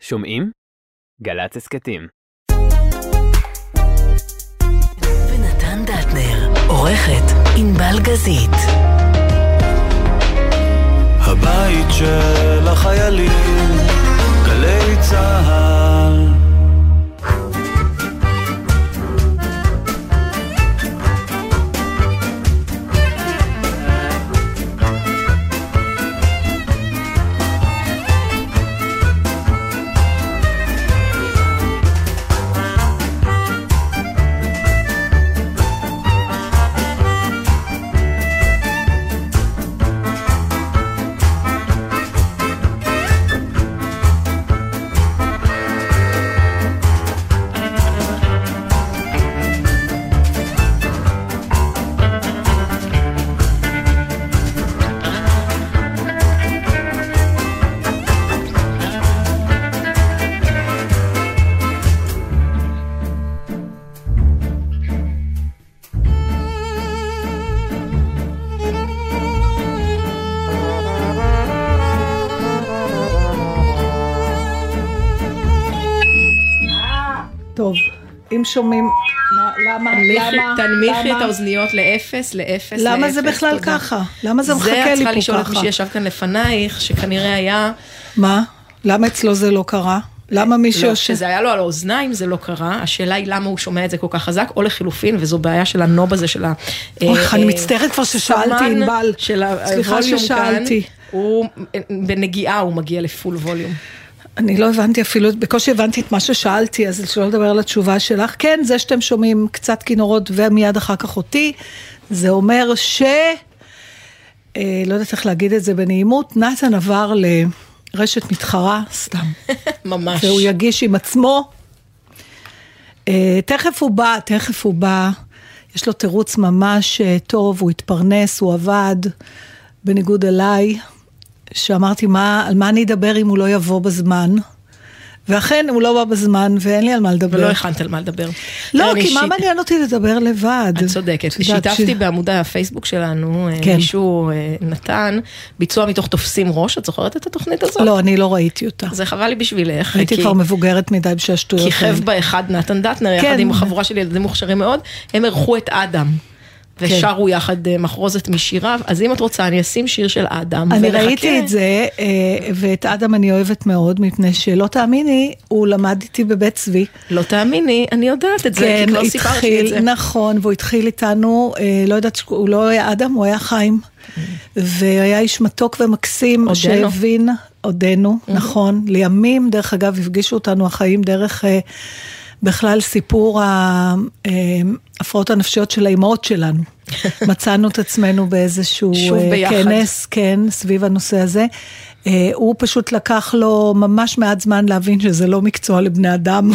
שומעים? גל"צ הסכתים. ונתן דטנר, עורכת ענבל גזית. הבית של החיילים, גלי צה"ל. שומעים, מה, למה, למה, תנמיכי את? האוזניות לאפס, לאפס, למה זה לאפס, בכלל. ככה? למה זה מחכה זה את לי צריכה פה לשאול את מי ככה? שישב כאן לפנייך, שכנראה היה... מה? למה אצלו זה לא קרה? למה מי לא, שיושב... כשזה היה לו על האוזניים זה לא קרה, השאלה היא למה הוא שומע את זה כל כך חזק, או לחילופין, וזו בעיה של הנוב הזה של ה... אוי, אה, אני מצטערת כבר ששאלתי, ענבל. סליחה ששאלתי. הוא אה, בנגיעה הוא מגיע לפול ווליום. אני לא הבנתי אפילו, בקושי הבנתי את מה ששאלתי, אז שלא לדבר על התשובה שלך. כן, זה שאתם שומעים קצת כינורות ומיד אחר כך אותי, זה אומר ש... אה, לא יודעת איך להגיד את זה בנעימות, נתן עבר לרשת מתחרה, סתם. ממש. והוא יגיש עם עצמו. אה, תכף הוא בא, תכף הוא בא. יש לו תירוץ ממש אה, טוב, הוא התפרנס, הוא עבד, בניגוד אליי, שאמרתי, מה, על מה אני אדבר אם הוא לא יבוא בזמן? ואכן, הוא לא בא בזמן, ואין לי על מה לדבר. ולא הכנת על מה לדבר. לא, כי מה מעניין אותי לדבר לבד? את צודקת, שיתפתי בעמוד הפייסבוק שלנו, כן. כן. מישהו אה, נתן ביצוע מתוך תופסים ראש, את זוכרת את התוכנית הזאת? לא, אני לא ראיתי אותה. זה חבל לי בשבילך. הייתי כבר מבוגרת מדי בשביל השטויות כיכב האלה. בה אחד נתן דטנר, כן. יחד עם חבורה של ילדים מוכשרים מאוד, הם אירחו את אדם. ושרו יחד אה, מחרוזת משיריו, אז אם את רוצה, אני אשים שיר של אדם. אני ונחכה. ראיתי את זה, אה, ואת אדם אני אוהבת מאוד, מפני שלא תאמיני, הוא למד איתי בבית צבי. לא תאמיני, אני יודעת את זה, כן, כי לא סיפרת לי את זה. נכון, והוא התחיל איתנו, אה, לא יודעת, הוא לא היה אדם, הוא היה חיים. והיה איש מתוק ומקסים, עודנו. שהבין, עודנו, נכון. לימים, דרך אגב, הפגישו אותנו החיים דרך בכלל סיפור אה, ההפרעות הנפשיות של האימהות שלנו. מצאנו את עצמנו באיזשהו אה. כנס, כן, סביב הנושא הזה. אה, הוא פשוט לקח לו ממש מעט זמן להבין שזה לא מקצוע לבני אדם.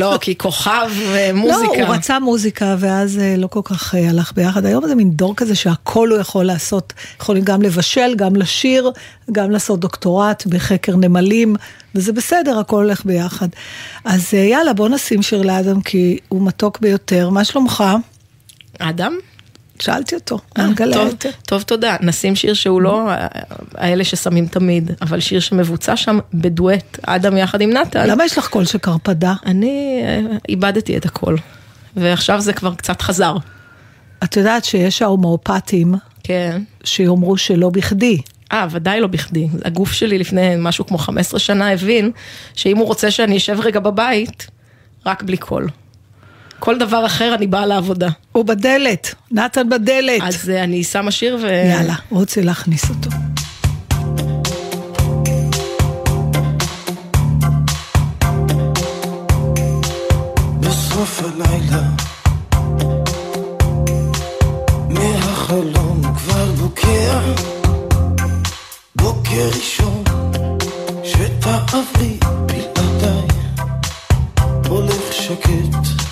לא, כי כוכב אה, לא, מוזיקה. הוא רצה מוזיקה, ואז אה, לא כל כך הלך ביחד. היום זה מין דור כזה שהכל הוא יכול לעשות. יכולים גם לבשל, גם לשיר, גם לעשות דוקטורט בחקר נמלים, וזה בסדר, הכל הולך ביחד. אז יאללה, בוא נשים שיר לאדם, כי הוא מתוק ביותר. מה שלומך? אדם? שאלתי אותו, אה, אין גלה טוב, תודה. נשים שיר שהוא לא אה, האלה ששמים תמיד, אבל שיר שמבוצע שם בדואט, אדם יחד עם נתן. למה יש לך קול של קרפדה? אני אה, איבדתי את הכל, ועכשיו זה כבר קצת חזר. את יודעת שיש ההומואפטים כן. שיאמרו שלא בכדי. אה, ודאי לא בכדי. הגוף שלי לפני משהו כמו 15 שנה הבין שאם הוא רוצה שאני אשב רגע בבית, רק בלי קול. כל דבר אחר אני באה לעבודה. הוא בדלת, נתן בדלת. אז אה, אני שמה שיר ו... יאללה, רוצה להכניס אותו. בסוף הלילה מהחלום כבר בוקע בוקר ראשון שתעברי בלעדיי הולך שקט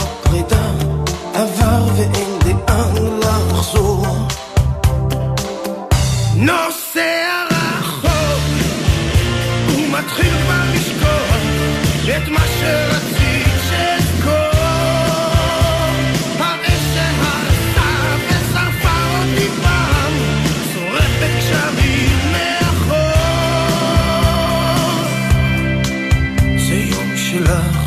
love.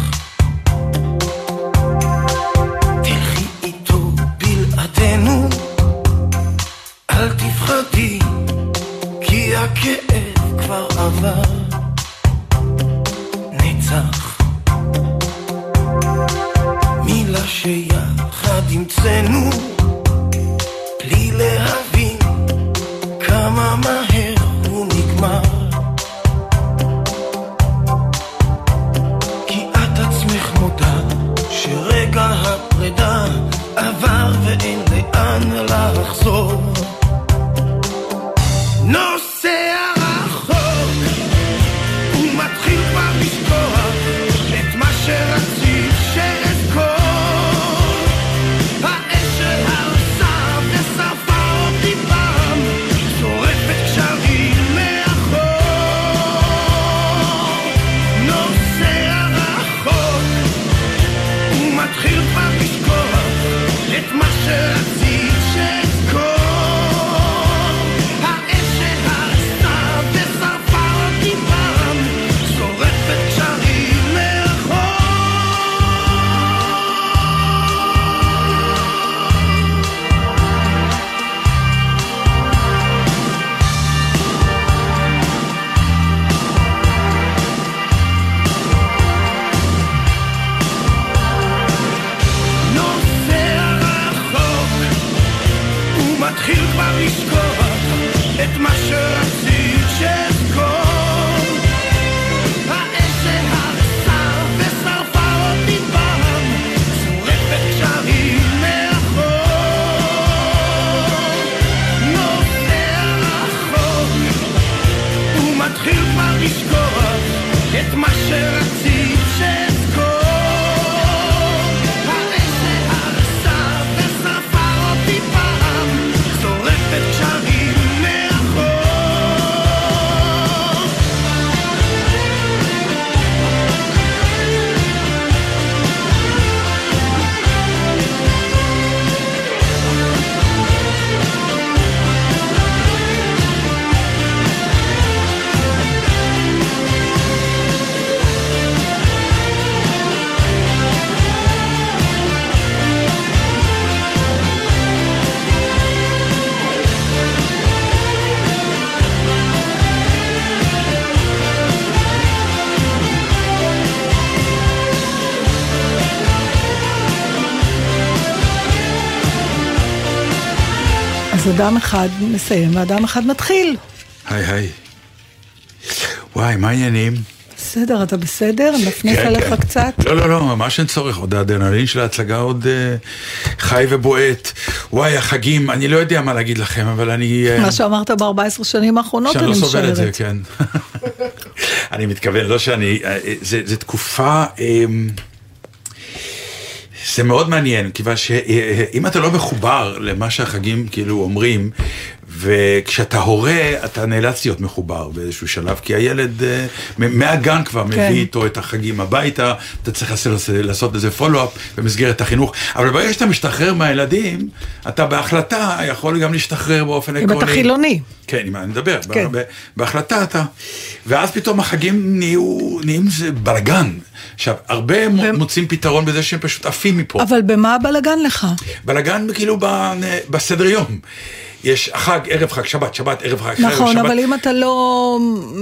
אדם אחד מסיים ואדם אחד מתחיל. היי היי. וואי, מה העניינים? בסדר, אתה בסדר? נפנף כן, עליך כן. קצת? לא, לא, לא, ממש אין צורך, עוד האדרנלין של ההצגה עוד אה, חי ובועט. וואי, החגים, אני לא יודע מה להגיד לכם, אבל אני... אה, מה שאמרת ב-14 שנים האחרונות, שאני אני לא סובל את זה, משערת. כן. אני מתכוון, לא שאני... אה, זה, זה תקופה... אה, זה מאוד מעניין, כיוון שאם אתה לא מחובר למה שהחגים כאילו אומרים, וכשאתה הורה, אתה נאלץ להיות מחובר באיזשהו שלב, כי הילד אה, מהגן כבר מביא כן. איתו את החגים הביתה, אתה צריך לעשות, לעשות לזה פולו-אפ במסגרת החינוך, אבל ברגע שאתה משתחרר מהילדים, אתה בהחלטה יכול גם להשתחרר באופן אם עקרוני. אתה חילוני. כן, אם אני מדבר, כן. בהחלטה אתה, ואז פתאום החגים נהיו, נהיים זה בלאגן. עכשיו, הרבה ו... מוצאים פתרון בזה שהם פשוט עפים מפה. אבל במה הבלאגן לך? בלאגן כאילו בסדר יום. יש חג, ערב חג, שבת, שבת, ערב חג, ערב נכון, שבת. אבל אם אתה לא,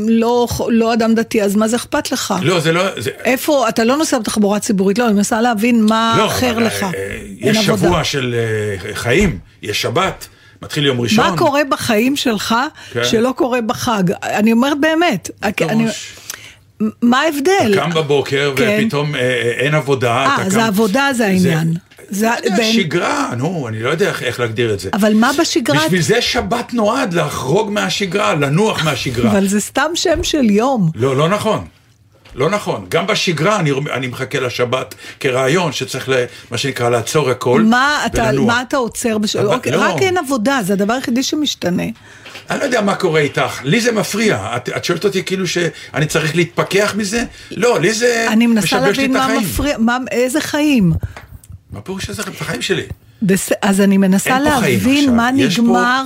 לא, לא אדם דתי, אז מה זה אכפת לך? לא, זה לא... זה... איפה, אתה לא נוסע בתחבורה ציבורית, לא, אני מנסה להבין מה לא, אחר אבל, לך. אה, יש עבודה. שבוע של אה, חיים, יש שבת, מתחיל יום ראשון. מה קורה בחיים שלך כן. שלא קורה בחג? אני אומרת באמת. אני. מה ההבדל? קם בבוקר כן. ופתאום אה, אה, אין עבודה. אה, אתה זה קם- עבודה זה העניין. זה, זה- יודע, בין- שגרה, נו, אני לא יודע איך- איך להגדיר את זה. אבל מה בשגרה? בשביל זה שבת נועד, לחרוג מהשגרה, לנוח מהשגרה. אבל זה סתם שם של יום. לא, לא נכון. לא נכון. גם בשגרה אני, אני מחכה לשבת כרעיון שצריך, ל, מה שנקרא, לעצור הכל מה אתה. מה אתה עוצר? בש... אבל אוקיי, לא. רק אין עבודה, זה הדבר היחידי שמשתנה. אני לא יודע מה קורה איתך, לי זה מפריע. את, את שואלת אותי כאילו שאני צריך להתפכח מזה? לא, לי זה אני מנסה משבש לי להבין את מה החיים. מפריע, מה, איזה חיים. מה פירוש שזה את החיים שלי? בס... אז אני מנסה להבין. מה יש פה- נגמר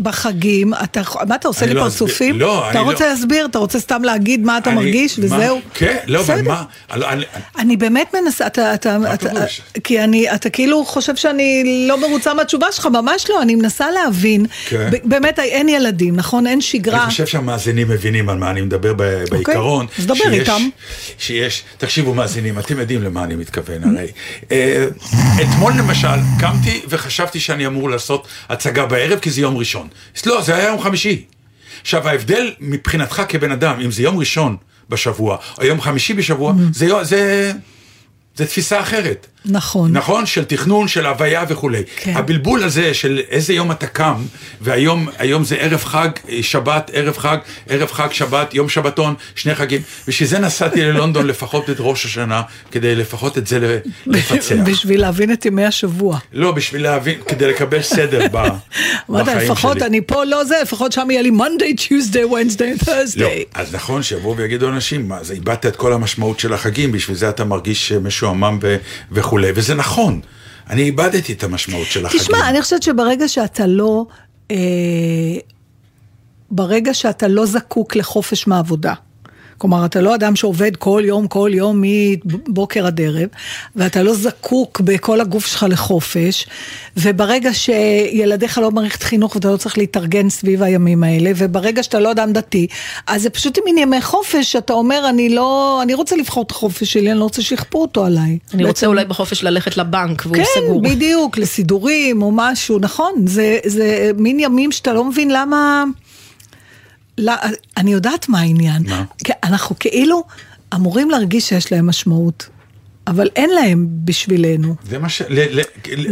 בחגים. אתה... מה אתה עושה לי לא אסביר- פרצופים? לא, אתה אני רוצה לא- להסביר? אתה רוצה סתם להגיד מה אתה אני- מרגיש מה- וזהו? כן, לא, אבל בסדר. מה? אני- אני- באמת מנסה, אתה, אתה, מה אתה, פירוש? כי אני, אתה כאילו חושב שאני לא מרוצה מהתשובה שלך, ממש לא, אני מנסה להבין, כן. באמת אין ילדים, נכון? אין שגרה. אני חושב שהמאזינים מבינים על מה אני מדבר ב- בעיקרון. אז דבר שיש- איתם. שיש, תקשיבו מאזינים, אתם יודעים למה אני מתכוון הרי. אה, אתמול למשל קמתי וחשבתי שאני אמור לעשות הצגה בערב כי זה יום ראשון. לא, זה היה יום חמישי. עכשיו ההבדל מבחינתך כבן אדם, אם זה יום ראשון בשבוע או יום חמישי בשבוע, זה, יו- זה, זה תפיסה אחרת. נכון. נכון? של תכנון, של הוויה וכולי. כן. הבלבול הזה של איזה יום אתה קם, והיום היום זה ערב חג, שבת, ערב חג, ערב חג, שבת, יום שבתון, שני חגים. בשביל זה נסעתי ללונדון לפחות את ראש השנה, כדי לפחות את זה לפצח. בשביל להבין את ימי השבוע. לא, בשביל להבין, כדי לקבל סדר ב- בחיים לפחות שלי. אני פה לא זה, לפחות שם יהיה לי Monday, Tuesday, Wednesday, Thursday. לא, אז נכון שיבואו ויגידו אנשים, מה, זה איבדת את כל המשמעות של החגים, בשביל זה אתה מרגיש משועמם ו- וכולי, וזה נכון. אני איבדתי את המשמעות של החגים. תשמע, אני חושבת שברגע שאתה לא, אה, ברגע שאתה לא זקוק לחופש מעבודה, כלומר, אתה לא אדם שעובד כל יום, כל יום מבוקר עד ערב, ואתה לא זקוק בכל הגוף שלך לחופש, וברגע שילדיך לא במערכת חינוך ואתה לא צריך להתארגן סביב הימים האלה, וברגע שאתה לא אדם דתי, אז זה פשוט מין ימי חופש, שאתה אומר, אני לא, אני רוצה לבחור את החופש שלי, אני לא רוצה שיכפו אותו עליי. אני רוצה בעצם- אולי בחופש ללכת לבנק והוא כן, סגור. בדיוק, לסידורים או משהו, נכון, זה, זה מין ימים שאתה לא מבין למה... לא, אני יודעת מה העניין. מה? אנחנו כאילו אמורים להרגיש שיש להם משמעות, אבל אין להם בשבילנו. זה מה ש... ל, ל,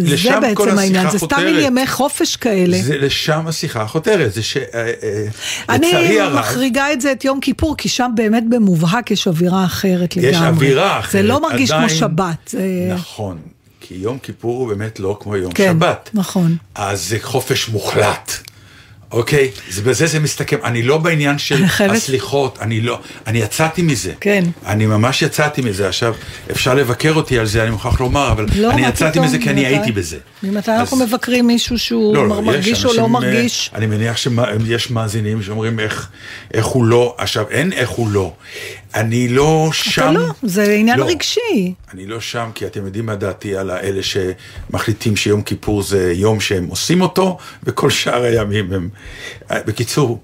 זה לשם כל בעצם העניין, השיחה זה סתם חותרת. מין ימי חופש כאלה. זה לשם השיחה חותרת, זה ש... אה, אה, אני לצערי הרב, מחריגה את זה את יום כיפור, כי שם באמת במובהק יש אווירה אחרת לגמרי. יש אווירה אחרת. זה לא מרגיש עדיין- כמו שבת. זה... נכון, כי יום כיפור הוא באמת לא כמו יום כן, שבת. נכון. אז זה חופש מוחלט. אוקיי? זה בזה זה מסתכם. אני לא בעניין של אני חייבת- הסליחות, אני לא, אני יצאתי מזה. כן. אני ממש יצאתי מזה. עכשיו, אפשר לבקר אותי על זה, אני מוכרח לומר, אבל לא, אני יצאתי פתאום? מזה כי אני ממתי? הייתי בזה. ממתי אז- אנחנו מבקרים מישהו שהוא לא, לא, יש מרגיש או לא אה, מרגיש? אני מניח שיש מאזינים שאומרים איך, איך הוא לא, עכשיו אין איך הוא לא. אני לא שם. אתה לא, זה עניין לא. רגשי. אני לא שם, כי אתם יודעים מה דעתי על האלה שמחליטים שיום כיפור זה יום שהם עושים אותו, וכל שאר הימים הם... בקיצור,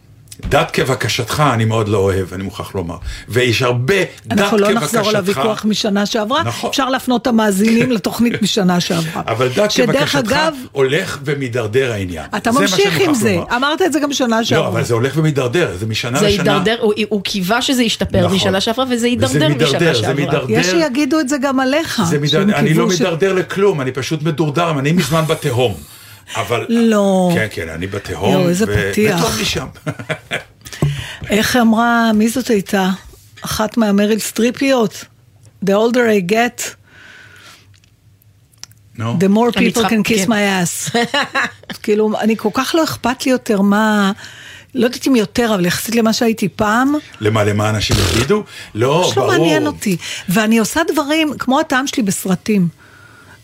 דת כבקשתך אני מאוד לא אוהב, אני מוכרח לומר. ויש הרבה דת כבקשתך. אנחנו לא נחזור על הוויכוח משנה שעברה, נכון. אפשר להפנות את המאזינים לתוכנית משנה שעברה. אבל דת כבקשתך אגב, הולך ומידרדר העניין. אתה זה ממשיך עם זה, לומר. אמרת את זה גם שנה לא, שעברה. אבל זה הולך ומידרדר, זה משנה זה לשנה. הידרדר, הוא, הוא קיווה שזה ישתפר נכון. משנה שעברה וזה הידרדר משנה זה שעברה. מידרדר. יש שיגידו את זה גם עליך. זה מידרדר, אני לא ש- מידרדר לכלום, אני פשוט מדורדר, אני מזמן בתהום. אבל... לא. כן, כן, אני בתהום. יואו, איזה ו- פתיח. וטוב לי שם. איך אמרה, מי זאת הייתה? אחת מהמריל סטריפיות? The older I get, נו. the more people צריכה- can kiss כן. my ass. כאילו, אני כל כך לא אכפת לי יותר מה... לא יודעת אם יותר, אבל יחסית למה שהייתי פעם, למה, למה אנשים יגידו? לא, ממש לא ברור. מעניין אותי. ואני עושה דברים כמו הטעם שלי בסרטים.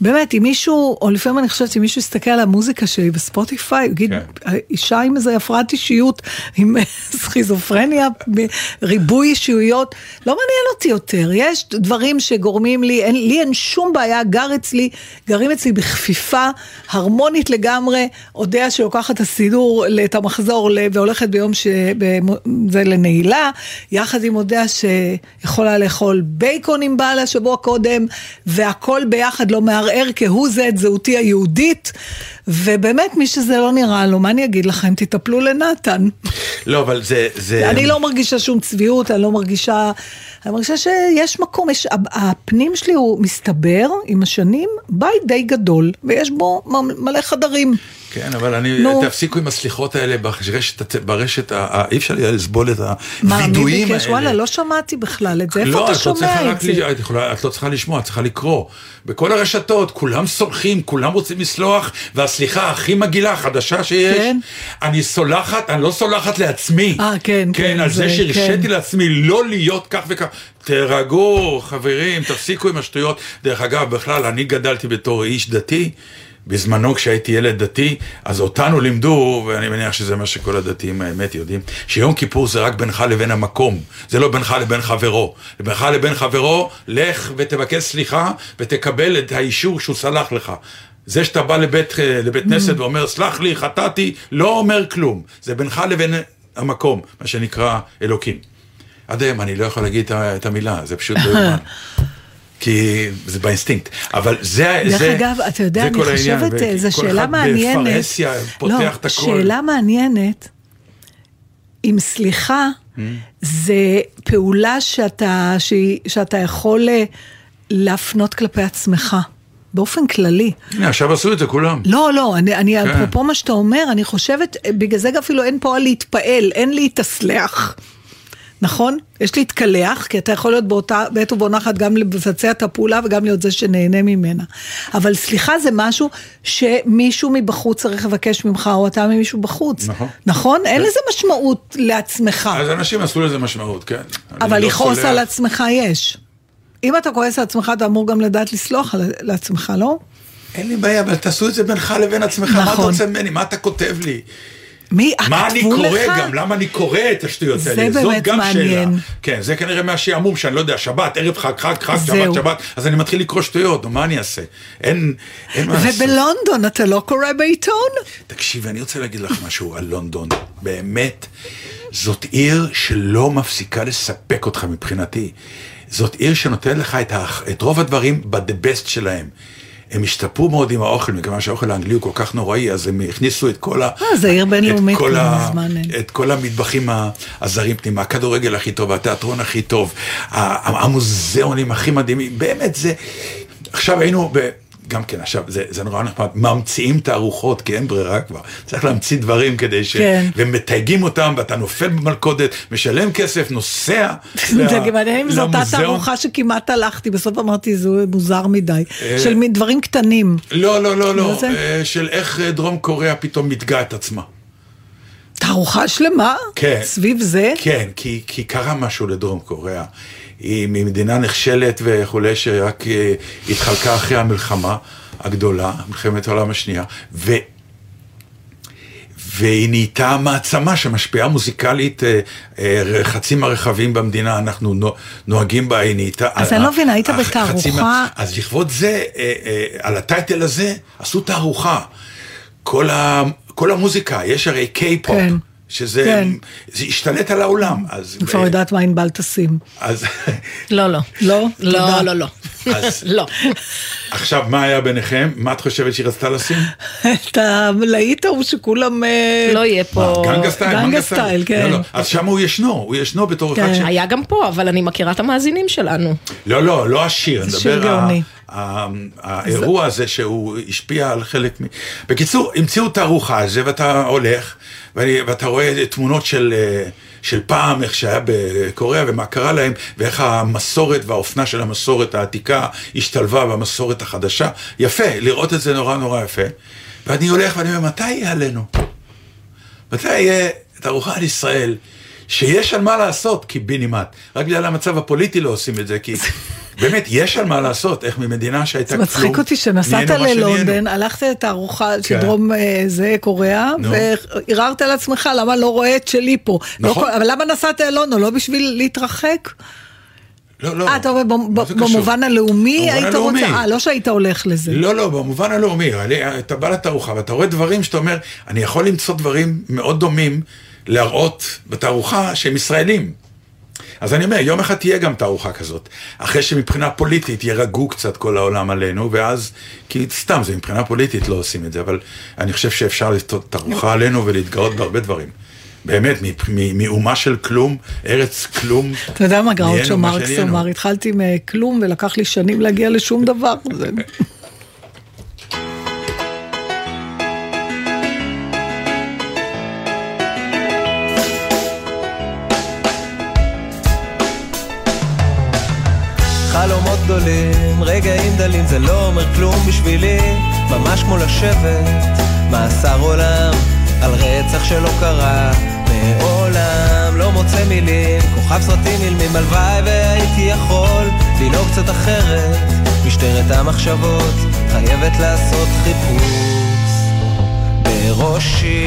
באמת, אם מישהו, או לפעמים אני חושבת, אם מישהו יסתכל על המוזיקה שלי בספוטיפיי, הוא יגיד, כן. אישה עם איזה הפרעת אישיות, עם סכיזופרניה, ריבוי אישיויות, לא מעניין אותי יותר. יש דברים שגורמים לי, אין, לי אין שום בעיה, גר אצלי, גרים אצלי בכפיפה הרמונית לגמרי, אודיה שלוקחת את הסידור, את המחזור, והולכת ביום ש... זה לנעילה, יחד עם אודיה שיכולה לאכול בייקון עם בעלה שבוע קודם, והכל ביחד לא מערער כהוא זה את זהותי היהודית, ובאמת מי שזה לא נראה לו, מה אני אגיד לכם, תטפלו לנתן. לא, אבל זה... זה... אני לא מרגישה שום צביעות, אני לא מרגישה... אני מרגישה שיש מקום, יש, הפנים שלי הוא מסתבר עם השנים בית די גדול, ויש בו מלא חדרים. כן, אבל אני... נו. תפסיקו עם הסליחות האלה ברשת, ברשת, אי אפשר לסבול את מה, מי הווידויים האלה. ביקש? וואלה, לא שמעתי בכלל את זה, איפה לא, אתה את לא שומע את רק זה? ל- את יכולה- את לא צריכה לשמוע, את צריכה לקרוא. בכל הרשתות, כולם סולחים, כולם רוצים לסלוח, והסליחה הכי מגעילה, החדשה שיש, כן. אני סולחת, אני לא סולחת לעצמי. אה, כן, כן, כן, על זה זה- שהרשיתי כן. לעצמי לא להיות כך וכך. תירגעו, חברים, תפסיקו עם השטויות. דרך אגב, בכלל, אני גדלתי בתור איש דתי. בזמנו כשהייתי ילד דתי, אז אותנו לימדו, ואני מניח שזה מה שכל הדתיים האמת יודעים, שיום כיפור זה רק בינך לבין המקום, זה לא בינך לבין חברו. בינך לבין חברו, לך ותבקש סליחה ותקבל את האישור שהוא סלח לך. זה שאתה בא לבית, לבית כנסת ואומר, סלח לי, חטאתי, לא אומר כלום. זה בינך לבין המקום, מה שנקרא אלוקים. עד היום אני לא יכול להגיד את המילה, זה פשוט לא יאומן. כי זה באינסטינקט, אבל זה, דרך זה, אגב, אתה יודע, אני כל חושבת, וכי זו כל שאלה אחד מעניינת. בפרהסיה פותח לא, את הכל. שאלה מעניינת, אם סליחה, Mm. זה פעולה שאתה, שאתה יכול אה, להפנות כלפי עצמך, באופן כללי. הנה, עכשיו עשו את זה כולם. לא, לא, אני, אני כן. אפרופו מה שאתה אומר, אני חושבת, בגלל זה אפילו אין פה על להתפעל, אין להתאסלח. נכון? יש להתקלח, כי אתה יכול להיות באותה, בעת ובעונה אחת גם לבצע את הפעולה וגם להיות זה שנהנה ממנה. אבל סליחה זה משהו שמישהו מבחוץ צריך לבקש ממך, או אתה ממישהו בחוץ. נכון. נכון? אין לזה משמעות לעצמך. אז אנשים עשו לזה משמעות, כן. אבל לא לכעוס סולח. על עצמך יש. אם אתה כועס על עצמך, אתה אמור גם לדעת לסלוח לעצמך, לא? אין לי בעיה, אבל תעשו את זה בינך לבין עצמך, מה אתה נכון. רוצה ממני? מה אתה כותב לי? מי, מה אני כתבו קורא לך? גם? למה אני קורא את השטויות האלה? באמת גם מעניין. שאלה. כן, זה כנראה מהשעמום שאני לא יודע, שבת, ערב חג, חג, חג. שבת, שבת, אז אני מתחיל לקרוא שטויות, נו, מה אני אעשה? אין, אין מה לעשות. ובלונדון אתה לא קורא בעיתון? תקשיב, אני רוצה להגיד לך משהו על לונדון. באמת, זאת עיר שלא מפסיקה לספק אותך מבחינתי. זאת עיר שנותנת לך את, ה... את רוב הדברים ב-the best שלהם. הם השתפרו מאוד עם האוכל, מכיוון שהאוכל האנגלי הוא כל כך נוראי, אז הם הכניסו את כל ה... אה, זה עיר בינלאומית את כל ה... אין. את כל המטבחים הזרים פנימה, הכדורגל הכי טוב, התיאטרון הכי טוב, המוזיאונים הכי מדהימים, באמת זה... עכשיו היינו ב... גם כן, עכשיו, זה, זה נורא נחמד, ממציאים תערוכות, כי אין ברירה כבר. צריך להמציא דברים כדי ש... כן. ומתייגים אותם, ואתה נופל במלכודת, משלם כסף, נוסע זה גם מעניין אם זו אותה. תערוכה שכמעט הלכתי, בסוף אמרתי זה מוזר מדי, אה, של דברים קטנים. לא, לא, לא, לא? אה, של איך אה, דרום קוריאה פתאום מתגה את עצמה. תערוכה שלמה? כן. סביב זה? כן, כי, כי קרה משהו לדרום קוריאה. היא ממדינה נחשלת וכולי, שרק אה, התחלקה אחרי המלחמה הגדולה, מלחמת העולם השנייה, ו... והיא נהייתה מעצמה שמשפיעה מוזיקלית, אה, אה, חצי מהרכבים במדינה אנחנו נו- נוהגים בה, היא נהייתה... אז אני לא מבינה, היית בתערוכה- אז לכבוד זה, על הטייטל הזה, עשו תערוכה. כל, המוזיקה, יש הרי קיי-פופ. שזה כן. זה השתלט על העולם. אז, אני כבר יודעת מה ענבל תשים. אז לא, לא. לא? לא. לא, לא. אז- לא. עכשיו, מה היה ביניכם? מה את חושבת שהיא רצתה לשים? את הלהיט ההוא שכולם... אה, לא יהיה פה... גנגה סטייל, גנגה סטייל, כן. לא, לא. אז שם הוא ישנו, הוא ישנו בתור אחד כן. ש... היה גם פה, אבל אני מכירה את המאזינים שלנו. לא, לא, לא השיר, אני זה שיר מדבר, האירוע הזה שהוא השפיע על חלק מ... בקיצור, המציאו תערוכה על זה ואתה הולך, ואני- ואתה רואה תמונות של... אה, של פעם, איך שהיה בקוריאה ומה קרה להם, ואיך המסורת והאופנה של המסורת העתיקה השתלבה במסורת החדשה. יפה, לראות את זה נורא נורא יפה. ואני הולך ואני אומר, מתי יהיה עלינו? מתי יהיה תערוכה על ישראל, שיש על מה לעשות קיבינימט, רק בגלל המצב הפוליטי לא עושים את זה, כי באמת, יש על מה לעשות, איך ממדינה שהייתה זה כלום, מצחיק אותי שנסעת. ללונדון, הלכת לתערוכה של כן. דרום אה, זה קוריאה. וערערת על עצמך למה לא רואה את שלי פה. לא נכון. כל- אבל למה נסעת ללונדון? לא בשביל להתרחק? לא, לא. אה, אתה אומר, זה? במובן הלאומי היית הלאומי. רוצה, אה, לא שהיית הולך לזה. לא, לא, במובן הלאומי, אתה בא לתערוכה ואתה רואה דברים שאתה אומר, אני יכול למצוא דברים מאוד דומים להראות בתערוכה שהם ישראלים. אז אני אומר, יום אחד תהיה גם תערוכה כזאת, אחרי שמבחינה פוליטית יירגעו קצת כל העולם עלינו, ואז, כי סתם, זה מבחינה פוליטית לא עושים את זה, אבל אני חושב שאפשר לפתור תערוכה עלינו ולהתגאות בהרבה דברים. באמת, מאומה של כלום, ארץ כלום. אתה יודע מה גראוצ'ו מרקס. אמר, התחלתי מכלום ולקח לי שנים להגיע לשום דבר. גדולים, רגעים דלים, זה לא אומר כלום בשבילי, ממש כמו לשבת, מאסר עולם, על רצח שלא קרה, מעולם לא מוצא מילים, כוכב סרטים אילמים, הלוואי והייתי יכול, לנהוג קצת אחרת, משטרת המחשבות, חייבת לעשות חיפוש בראשי.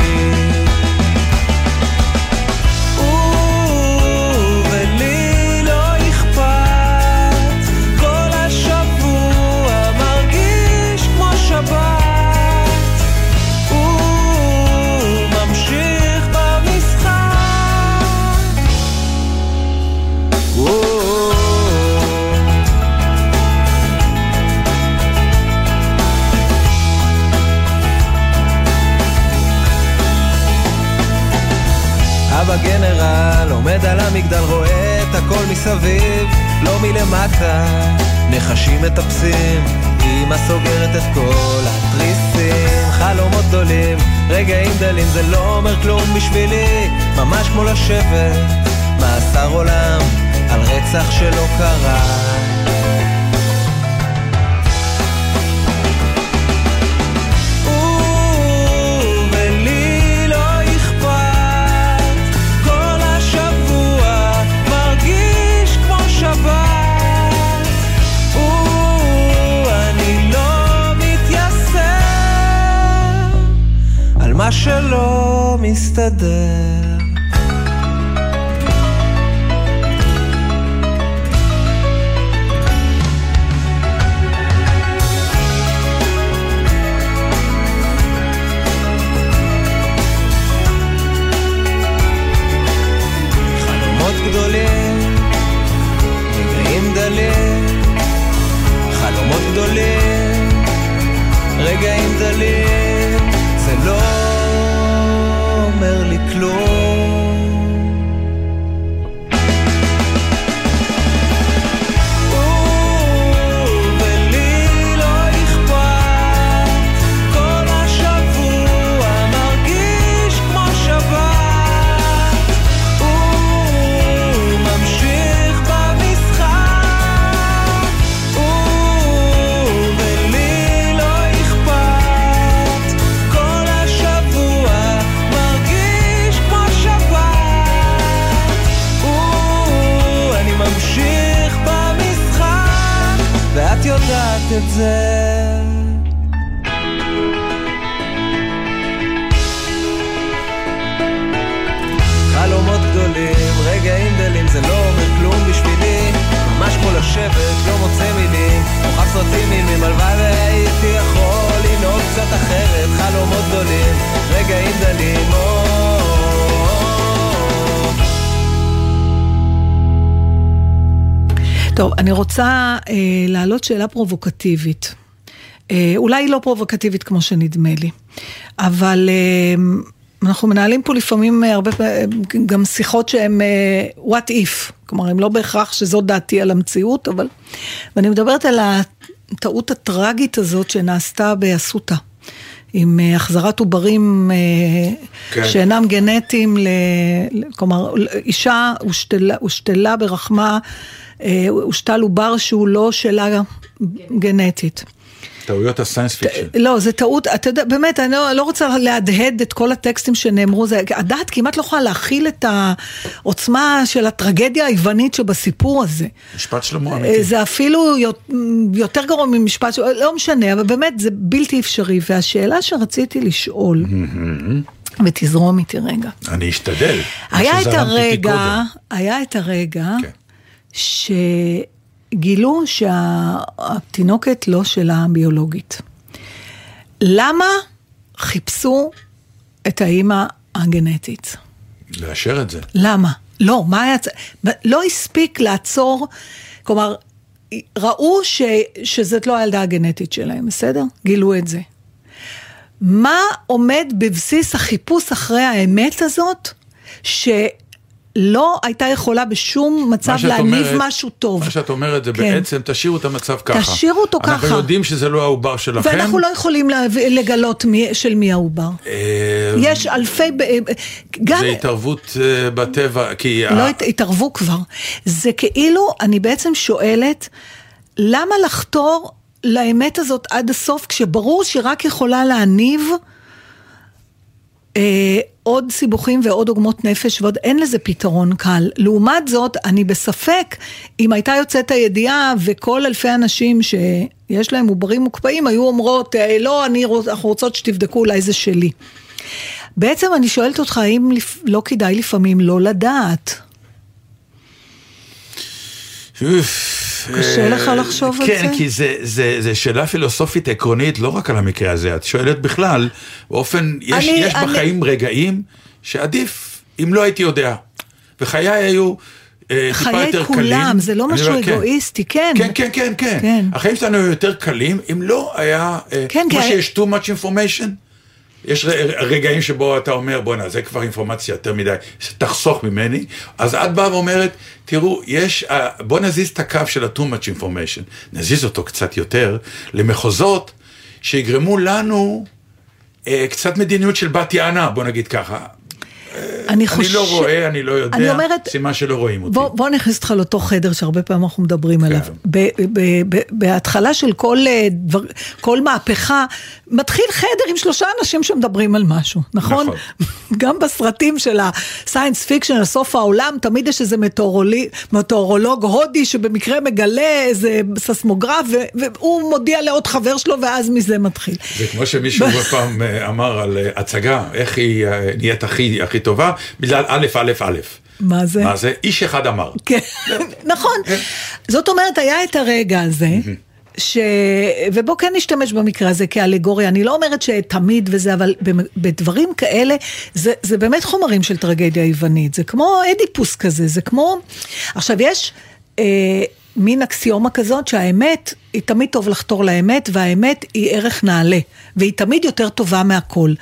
אבא גנרל עומד על המגדל רואה את הכל מסביב לא מלמטה. נחשים מטפסים אמא סוגרת את כל התריסים. חלומות גדולים רגעים דלים זה לא אומר כלום בשבילי. ממש כמו לשבת מאסר עולם על רצח שלא קרה שלא מסתדר. אני רוצה אה, להעלות שאלה פרובוקטיבית. אה, אולי לא פרובוקטיבית כמו שנדמה לי, אבל אה, אנחנו מנהלים פה לפעמים אה, הרבה פעמים גם שיחות שהן אה, what if, כלומר, הן לא בהכרח שזאת דעתי על המציאות, אבל... ואני מדברת על הטעות הטרגית הזאת שנעשתה באסותא. עם אה, החזרת עוברים אה, כן. שאינם גנטיים, ל... כלומר, אישה הושתלה, הושתלה ברחמה, אה, הושתל עובר שהוא לא שלה גנטית. טעויות ה science fiction. לא, זה טעות, אתה יודע, באמת, אני לא, לא רוצה להדהד את כל הטקסטים שנאמרו, זה, הדעת כמעט לא יכולה להכיל את העוצמה של הטרגדיה היוונית שבסיפור הזה. משפט שלמה אה, אמיתי. זה אפילו יות- יותר גרוע ממשפט, לא משנה, אבל באמת זה בלתי אפשרי. והשאלה שרציתי לשאול, ותזרום איתי רגע, אני אשתדל. היה את הרגע. היה את הרגע כן. שגילו שהתינוקת לא שלה ביולוגית. למה חיפשו את האימא הגנטית? לאשר את זה. למה? לא, מה היה... לא הספיק לעצור, כלומר, ראו ש, שזאת לא הילדה הגנטית שלהם, בסדר? גילו את זה. מה עומד בבסיס החיפוש אחרי האמת הזאת, שלא הייתה יכולה בשום מצב להניב אומרת- משהו טוב? מה שאת אומרת זה כן. בעצם, תשאירו את המצב ככה. תשאירו אותו אנחנו ככה. יודעים שזה לא העובר שלכם. ואנחנו לא יכולים לגלות מי, של מי העובר. אה, יש אלפי... ב- גם... זה התערבות אה, בטבע, כי... לא ה- הת- התערבו כבר. זה כאילו, אני בעצם שואלת, למה לחתור לאמת הזאת עד הסוף, כשברור שהיא רק יכולה להניב אה, עוד סיבוכים ועוד עוגמות נפש ועוד אין לזה פתרון קל. לעומת זאת, אני בספק אם הייתה יוצאת הידיעה וכל אלפי אנשים שיש להם עוברים מוקפאים היו אומרות, אה, לא, אני, רוצ- אנחנו רוצות שתבדקו, אולי זה שלי. בעצם אני שואלת אותך, האם לפ- לא כדאי לפעמים לא לדעת? קשה אה, לך לחשוב על כן, זה? כי זה, זה, זה שאלה פילוסופית עקרונית, לא רק על המקרה הזה, את שואלת בכלל, באופן, יש, אני- יש אני- בחיים רגעים שעדיף אם לא הייתי יודע, וחיי היו אה, חיי כולם, קלים. זה לא משהו כן. אגואיסטי, כן. כן, כן, כן, כן. כן. החיים שלנו היו יותר קלים, אם לא היה, אה, כן, כמו כי- שיש too much information. יש רגעים שבו אתה אומר, בואנה, זה כבר אינפורמציה יותר מדי, תחסוך ממני. אז את באה ואומרת, תראו, יש, אה, בוא נזיז את הקו של ה-too much information, נזיז אותו קצת יותר, למחוזות שיגרמו לנו אה, קצת מדיניות של בת יענה, בוא נגיד ככה. אני אני חושב... לא רואה, אני לא יודע, אני אומרת- סימן שלא רואים אותי. בוא, בוא נכניס אותך לאותו חדר שהרבה פעמים אנחנו מדברים עליו. כן. ב, ב, ב, בהתחלה של כל, אה, דבר, כל מהפכה, מתחיל חדר עם שלושה אנשים שמדברים על משהו, נכון? נכון. גם בסרטים של ה science fiction, על סוף העולם, תמיד יש איזה מטאורולי- מטאורולוג הודי שבמקרה מגלה איזה ססמוגרף, ו- והוא מודיע לעוד חבר שלו, ואז מזה מתחיל. זה כמו שמישהו פעם אה, אמר על אה, הצגה, איך היא נהיית הכי, הכי טובה, בגלל א', א', א'. מה זה? מה זה? איש אחד אמר. כן, נכון. זאת אומרת, היה את הרגע הזה. ש... ובוא כן נשתמש במקרה הזה כאלגוריה, אני לא אומרת שתמיד וזה, אבל בדברים כאלה, זה, זה באמת חומרים של טרגדיה יוונית, זה כמו אדיפוס כזה, זה כמו... עכשיו יש אה, מין אקסיומה כזאת שהאמת, היא תמיד טוב לחתור לאמת, והאמת היא ערך נעלה, והיא תמיד יותר טובה מהכל.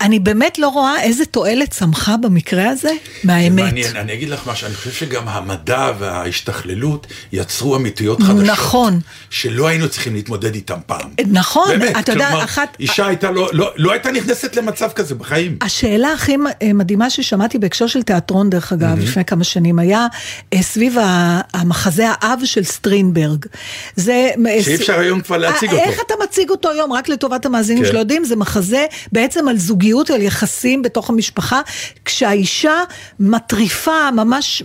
אני באמת לא רואה איזה תועלת צמחה במקרה הזה מהאמת. מעניין, אני אגיד לך משהו, אני חושב שגם המדע וההשתכללות יצרו אמיתויות חדשות. נכון. שלא היינו צריכים להתמודד איתם פעם. נכון, באמת, אתה יודע, כלומר, אחת- אישה הייתה לא, לא, לא הייתה נכנסת למצב כזה בחיים. השאלה הכי מ- מדהימה ששמעתי בהקשר של תיאטרון, דרך אגב, לפני כמה שנים, היה אה, סביב המחזה האב של סטרינברג. זה... שאי אפשר היום כבר להציג אה, אותו. איך אתה מציג אותו היום? רק לטובת המאזינים כן. שלא יודעים, זה מחזה בעצם על זוגיות, על יחסים בתוך המשפחה, כשהאישה מטריפה, ממש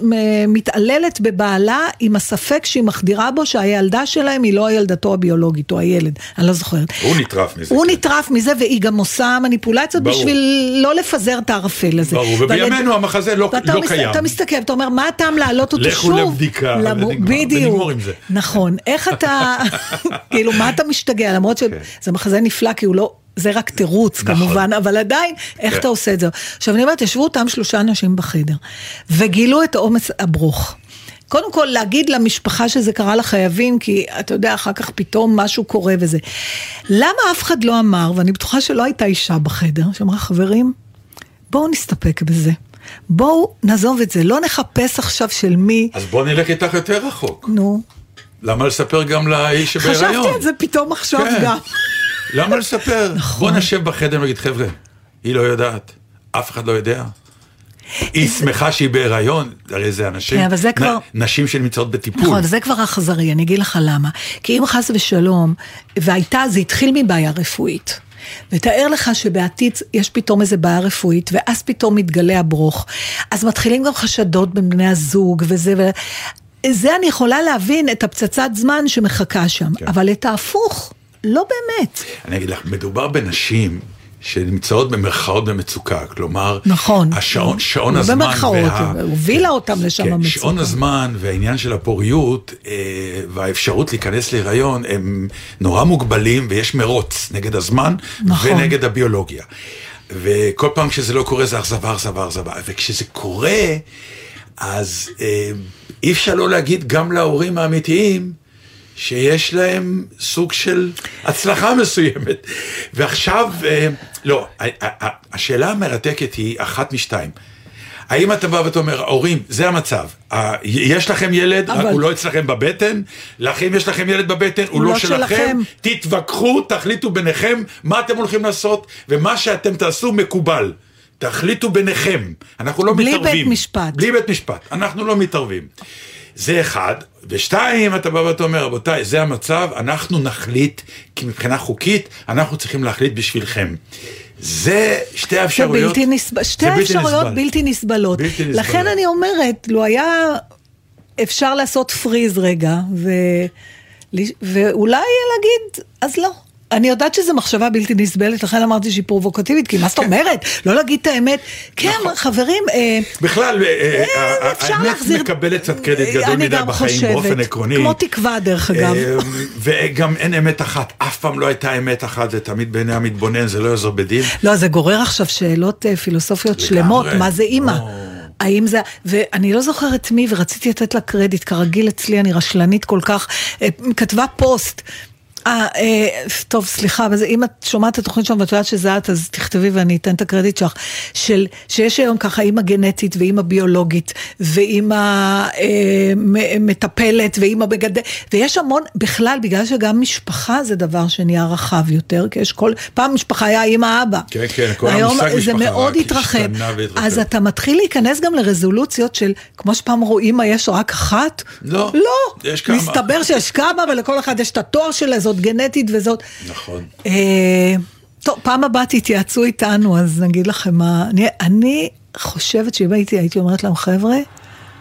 מתעללת בבעלה עם הספק שהיא מחדירה בו שהילדה שלהם היא לא הילדתו הביולוגית, או הילד, אני לא זוכרת. הוא נטרף מזה. הוא כן. נטרף מזה, והיא גם עושה מניפולציות ברור. בשביל לא לפזר את הערפל הזה. ברור, ובימינו המחזה לא- לא מס- קיים. אתה מסתכל, אתה אומר, מה הטעם להעלות אותו לכו שוב? לבדיקה, למו- ונגמר. ונגמור עם זה. נכון. איך אתה, כאילו, מה אתה משתגע? למרות שזה מחזה נפלא, כי הוא לא... זה רק תירוץ נכון. כמובן, אבל עדיין, איך כן. אתה עושה את זה? עכשיו אני אומרת, ישבו אותם שלושה אנשים בחדר, וגילו את עומס הברוך. קודם כל, להגיד למשפחה שזה קרה לחייבים, כי אתה יודע, אחר כך פתאום משהו קורה וזה. למה אף אחד לא אמר, ואני בטוחה שלא הייתה אישה בחדר, שאמרה, חברים, בואו נסתפק בזה. בואו נעזוב את זה, לא נחפש עכשיו של מי, אז בוא נלך איתך יותר רחוק. נו. למה לספר גם לאיש שבהיריון? חשבתי על זה פתאום עכשיו כן. גם. למה לספר? נכון. בוא נשב בחדר ונגיד, חבר'ה, היא לא יודעת, אף אחד לא יודע. היא שמחה שהיא בהיריון, הרי זה אנשים, כן, אבל זה כבר- נשים שנמצאות בטיפול. נכון, זה כבר אכזרי, אני אגיד לך למה. כי אם חס ושלום, והייתה, זה התחיל מבעיה רפואית. ותאר לך שבעתיד יש פתאום איזה בעיה רפואית, ואז פתאום מתגלה הברוך. אז מתחילים גם חשדות בין בני הזוג וזה, ו... זה אני יכולה להבין את הפצצת זמן שמחכה שם, כן. אבל את ההפוך, לא באמת. אני אגיד לך, מדובר בנשים שנמצאות במרכאות במצוקה, כלומר, נכון. השעון, שעון לא הזמן, במרכאות, וה- הובילה אותם לשם כן, המצוקה. שעון הזמן והעניין של הפוריות אה, והאפשרות להיכנס להיריון הם נורא מוגבלים ויש מרוץ נגד הזמן נכון. ונגד הביולוגיה. וכל פעם כשזה לא קורה זה אכזבה, אכזבה, אכזבה, וכשזה קורה, אז אה, אי אפשר לא להגיד גם להורים האמיתיים, שיש להם סוג של הצלחה מסוימת. ועכשיו, אה, לא, השאלה המרתקת היא אחת משתיים. האם אתה בא ואתה אומר, הורים, זה המצב, יש לכם ילד, רק אבל- הוא לא אצלכם בבטן, לכם יש לכם ילד בבטן, הוא לא לא שלכם, שלכם. תתווכחו, תחליטו ביניכם מה אתם הולכים לעשות, ומה שאתם תעשו מקובל. תחליטו ביניכם, אנחנו לא בלי מתערבים. בית משפט. בלי בית משפט, אנחנו לא מתערבים. זה אחד, ושתיים, אתה בא ואתה אומר, רבותיי, זה המצב, אנחנו נחליט, כי מבחינה חוקית, אנחנו צריכים להחליט בשבילכם. זה שתי זה האפשרויות. בלתי נסבל, שתי זה בלתי האפשרויות נסבל. בלתי נסבלות. בלתי נסבלות. לכן אני אומרת, לו היה אפשר לעשות פריז רגע, ו... ואולי להגיד, אז לא. אני יודעת שזו מחשבה בלתי נסבלת, לכן אמרתי שהיא פרובוקטיבית, כי מה זאת אומרת? לא להגיד את האמת. כן, חברים, אה, בכלל, אה, אה, האמת מקבלת קצת קרדיט גדול מדי בחיים. באופן עקרוני. כמו תקווה, דרך אגב. וגם אין אמת אחת, אף פעם לא הייתה אמת אחת, זה תמיד בעיני המתבונן, זה לא יעזור בדין. לא, זה גורר עכשיו שאלות פילוסופיות. שלמות, מה זה אימא? האם זה, ואני לא זוכרת מי, ורציתי לתת לה קרדיט, כרגיל אצלי, אני רשלנית כל כך, כתבה פוסט. אה, אה, טוב, סליחה, אבל זה, אם את שומעת את התוכנית שלנו ואת יודעת שזה את, אז תכתבי ואני אתן את הקרדיט שלך. של, שיש היום ככה אימא גנטית ואימא ביולוגית, ואימא אה, מטפלת, ואימא בגדל, ויש המון, בכלל, בגלל שגם משפחה זה דבר שנהיה רחב יותר, כי יש כל, פעם משפחה היה אימא אבא. כן, כן, כל היום המושג זה משפחה מאוד רק התרחב. השתנה והתרחב. אז אתה מתחיל להיכנס גם לרזולוציות של, כמו שפעם רואים מה יש רק אחת? לא, לא. יש כמה. מסתבר שיש כמה ולכל אחד יש את התואר שלה, זאת גנטית וזאת. נכון. אה, טוב, פעם הבאה תתייעצו איתנו, אז נגיד לכם מה. אני, אני חושבת שאם הייתי, הייתי אומרת להם, חבר'ה,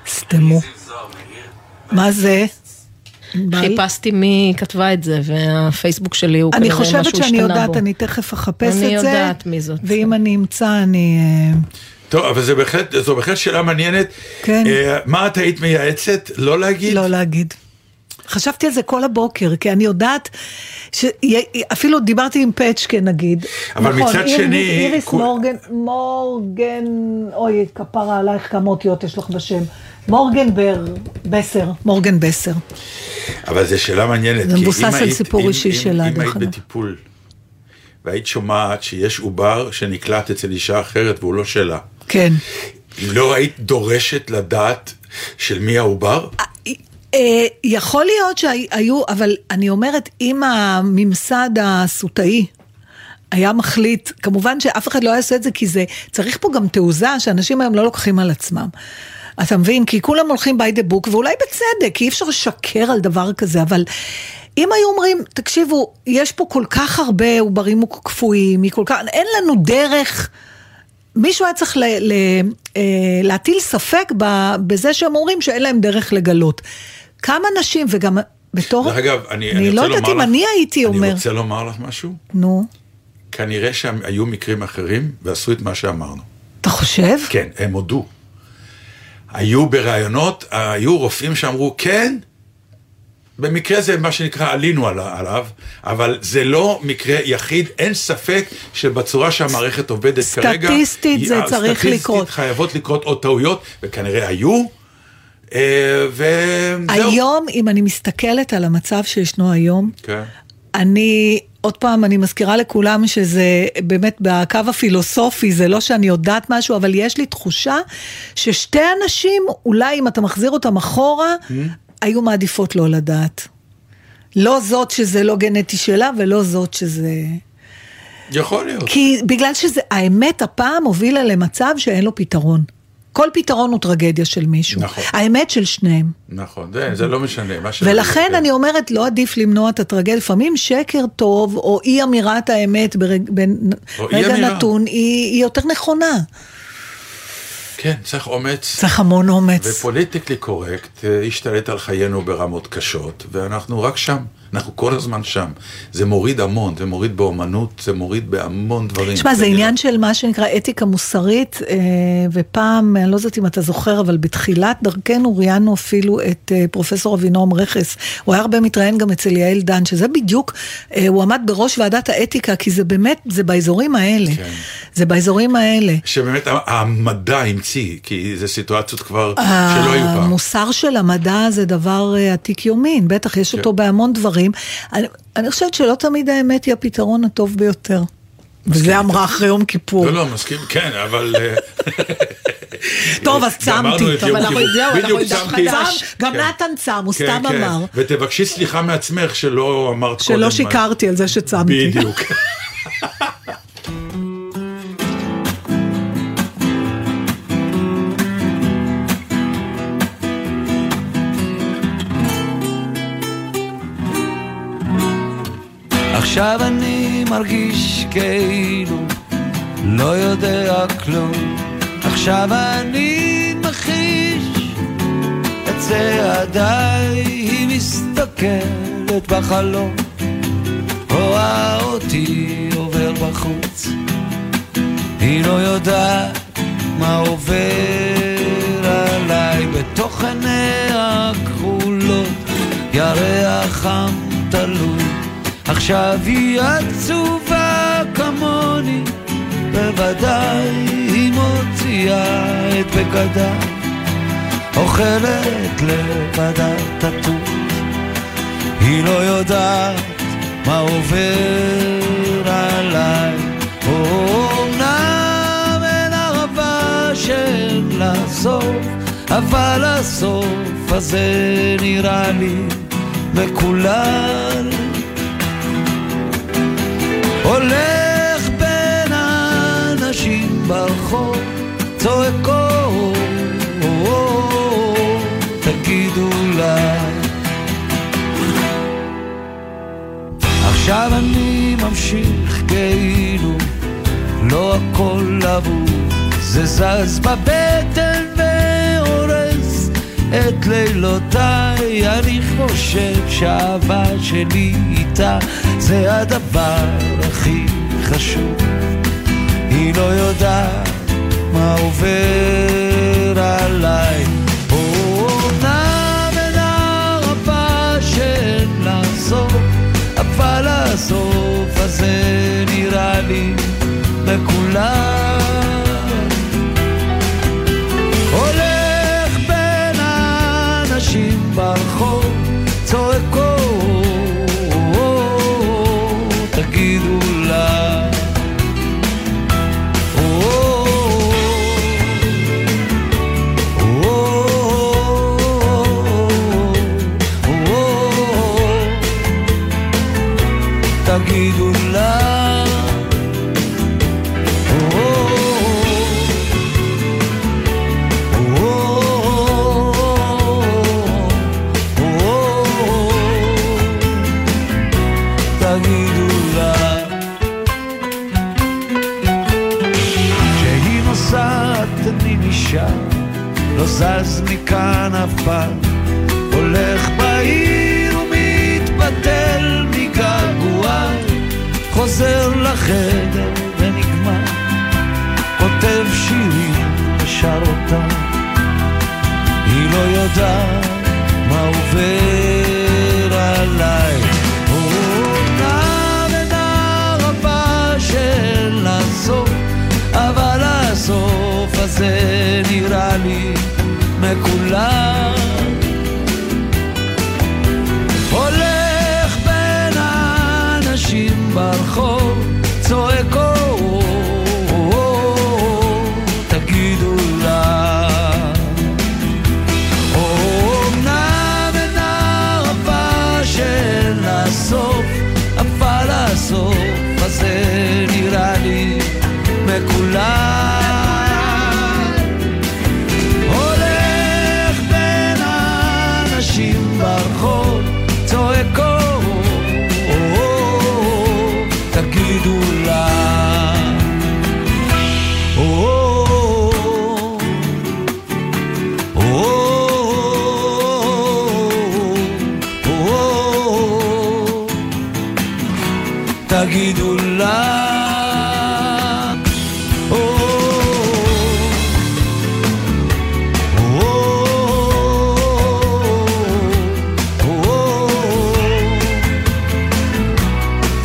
סתמו. מה זה? חיפשתי מי כתבה את זה, והפייסבוק שלי הוא אני כנראה משהו חושבת השתנה שאני בו. יודעת, אני תכף אחפש את זה. אני יודעת מי זאת. ואם אני אמצא, אני... אה, טוב, אבל זה בהחלט, זו בהחלט שאלה מעניינת. כן. אה, מה את היית מייעצת? לא להגיד? לא להגיד. חשבתי על זה כל הבוקר, כי אני יודעת, אפילו דיברתי עם פצ'קה נגיד. אבל נכון, מצד איר- שני, איריס כול- מורגן, מורגן, אוי, כפרה עלייך כמה אותיות יש לך בשם. מורגן בר, בסר, מורגן בסר. אבל זו שאלה מעניינת. זה מבוסס אם על היית- סיפור אם- אישי אם- שלה, אם דרך היית אגב. בטיפול, והיית שומעת שיש עובר שנקלט אצל אישה אחרת והוא לא שלה, כן. לא היית דורשת לדעת של מי העובר? אה, יכול להיות שהיו, אבל אני אומרת, אם הממסד הסוטאי היה מחליט, כמובן שאף אחד לא יעשה את זה, כי זה, צריך פה גם תעוזה שאנשים היום לא לוקחים על עצמם. אתה מבין? כי כולם הולכים by the book, ואולי בצדק, כי אי אפשר לשקר על דבר כזה, אבל אם היו אומרים, תקשיבו, יש פה כל כך הרבה עוברים קפואים, כך, אין לנו דרך... מישהו היה צריך ל, ל, אה, להטיל ספק ב, בזה שהם אומרים שאין להם דרך לגלות. כמה נשים, וגם בתור... דרך אגב, אני, אני אני לא יודעת אם אני הייתי אומר. אני רוצה לומר לך משהו. נו, כנראה שהיו מקרים אחרים ועשו את מה שאמרנו. אתה חושב? כן, הם הודו. היו בראיונות, היו רופאים שאמרו, כן, במקרה זה מה שנקרא עלינו על- עליו, אבל זה לא מקרה יחיד, אין ספק שבצורה שהמערכת עובדת כרגע, סטטיסטית זה היא- צריך סטטיסטית לקרות. חייבות לקרות עוד טעויות, וכנראה היו, אה, וזהו. היום, אם אני מסתכלת על המצב שישנו היום, כן. אני, עוד פעם, אני מזכירה לכולם שזה באמת בקו הפילוסופי, זה לא שאני יודעת משהו, אבל יש לי תחושה ששתי אנשים, אולי אם אתה מחזיר אותם אחורה, היו מעדיפות לא לדעת. לא זאת שזה לא גנטי שלה, ולא זאת שזה... יכול להיות. כי בגלל שזה, האמת הפעם הובילה למצב שאין לו פתרון. כל פתרון הוא טרגדיה של מישהו. נכון. האמת של שניהם. נכון, זה, זה לא משנה. מה ולכן כן. אני אומרת, לא עדיף למנוע את הטרגדיה. לפעמים שקר טוב, או אי אמירת האמת ברגע אמירה. נתון, היא, היא יותר נכונה. כן, צריך אומץ. צריך המון אומץ. ופוליטיקלי קורקט אה, השתלט על חיינו ברמות קשות, ואנחנו רק שם, אנחנו כל הזמן שם. זה מוריד המון, זה מוריד באומנות, זה מוריד בהמון דברים. תשמע, זה. עניין של מה שנקרא אתיקה מוסרית, אה, ופעם, אני לא יודעת אם אתה זוכר, אבל בתחילת דרכנו ראיינו אפילו את אה, פרופסור אבינועם רכס. הוא היה הרבה מתראיין גם אצל יעל דן, שזה בדיוק, אה, הוא עמד בראש ועדת האתיקה, כי זה באמת, זה באזורים האלה. כן. זה באזורים האלה. שבאמת המדע המציא, כי זה סיטואציות כבר שלא היו פעם. המוסר של המדע זה דבר עתיק יומין, בטח יש כן. אותו בהמון דברים. אני, אני חושבת שלא תמיד האמת היא הפתרון הטוב ביותר. וזה אמרה אחרי יום כיפור. לא, לא, מסכים, כן, אבל... אה, טוב, אז צמתי. טוב, אנחנו-. זהו, אנחנו בדיוק בדף צמתי. גם כן. נתן צם, הוא כן, סתם כן. אמר. ותבקשי סליחה מעצמך שלא אמרת קודם. שלא שיקרתי על זה שצמתי. בדיוק. עכשיו אני מרגיש כאילו לא יודע כלום. עכשיו אני מכחיש את צעדיי, היא מסתכלת בחלום, רואה אותי עובר בחוץ. היא לא יודעת מה עובר עליי בתוך עיניה הכחולות, ירח חם תלוי. עכשיו היא עצובה כמוני, בוודאי היא מוציאה את בגדיי, אוכלת לבדה תטות. היא לא יודעת מה עובר עליי, אומנם אין ערבה של הסוף, אבל הסוף הזה נראה לי מקולל. הולך בין האנשים ברחוב, צועקות, תגידו לה. עכשיו אני ממשיך כאילו לא הכל אבוד, זה זז והורס את לילותיי, אני חושב שהאהבה שלי איתה זה הדבר הכי חשוב. היא לא יודעת מה עובר עליי. אומנם אין הרבה של הסוף, אבל הסוף הזה נראה לי מקולל. לא זז מכאן מקולל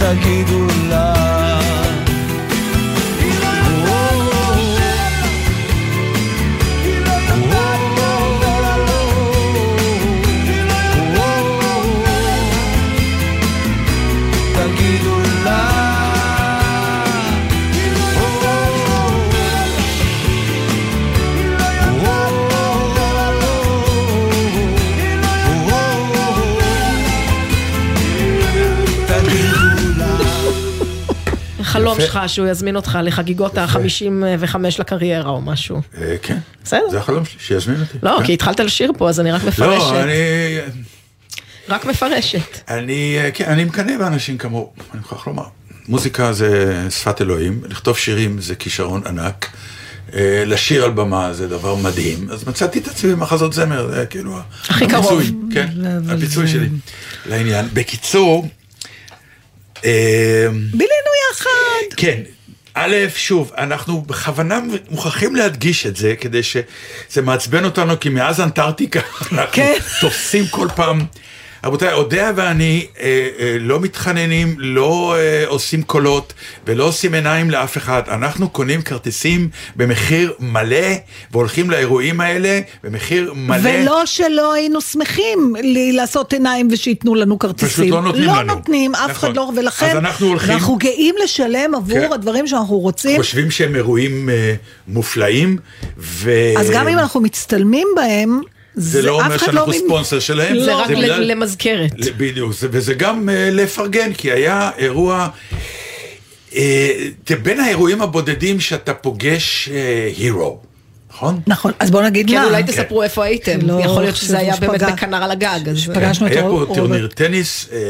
תגידו חלום יפה. שלך שהוא יזמין אותך לחגיגות ה-55 לקריירה או משהו. אה, כן. בסדר. זה החלום שלי, שיזמין אותי. לא, כן. כי התחלת לשיר פה, אז אני רק מפרשת. לא, אני... רק מפרשת. אני, אה, כן, אני מקנא באנשים כמוהו, אני מוכרח לומר. מוזיקה זה שפת אלוהים, לכתוב שירים זה כישרון ענק. אה, לשיר על במה זה דבר מדהים, אז מצאתי את עצמי במחזות זמר, זה כאילו הכי קרוב. הפיצוי, כן, אבל הפיצוי זה- שלי לעניין. בקיצור, בילינו יחד. כן, א', שוב, אנחנו בכוונה מוכרחים להדגיש את זה, כדי שזה מעצבן אותנו, כי מאז אנטארקטיקה אנחנו כן. תופסים כל פעם. רבותיי, אודיה ואני אה, אה, לא מתחננים, לא אה, עושים קולות ולא עושים עיניים לאף אחד. אנחנו קונים כרטיסים במחיר מלא והולכים לאירועים האלה במחיר מלא. ולא שלא היינו שמחים לעשות עיניים ושייתנו לנו כרטיסים. פשוט לא נותנים לא לנו. נותנים, אף נכון. אחד לא, ולכן אנחנו הולכים- אנחנו גאים לשלם עבור כן. הדברים שאנחנו רוצים. חושבים שהם אירועים אה, מופלאים, ו... אז גם אם אנחנו מצטלמים בהם, זה לא אומר שאנחנו לא... מ- ספונסר שלהם. זה רק ל- למזכרת. בדיוק, זה- וזה גם אה, לפרגן, כי היה אירוע, אה, זה בין האירועים הבודדים שאתה פוגש הירו, נכון? נכון, אז בוא נגיד כן, מה. אולי תספרו איפה הייתם. שלא יכול להיות שזה היה באמת בכנר על הגג. אז- שפגשנו את היה פה רוברט. טורניר טניס, אה, אה,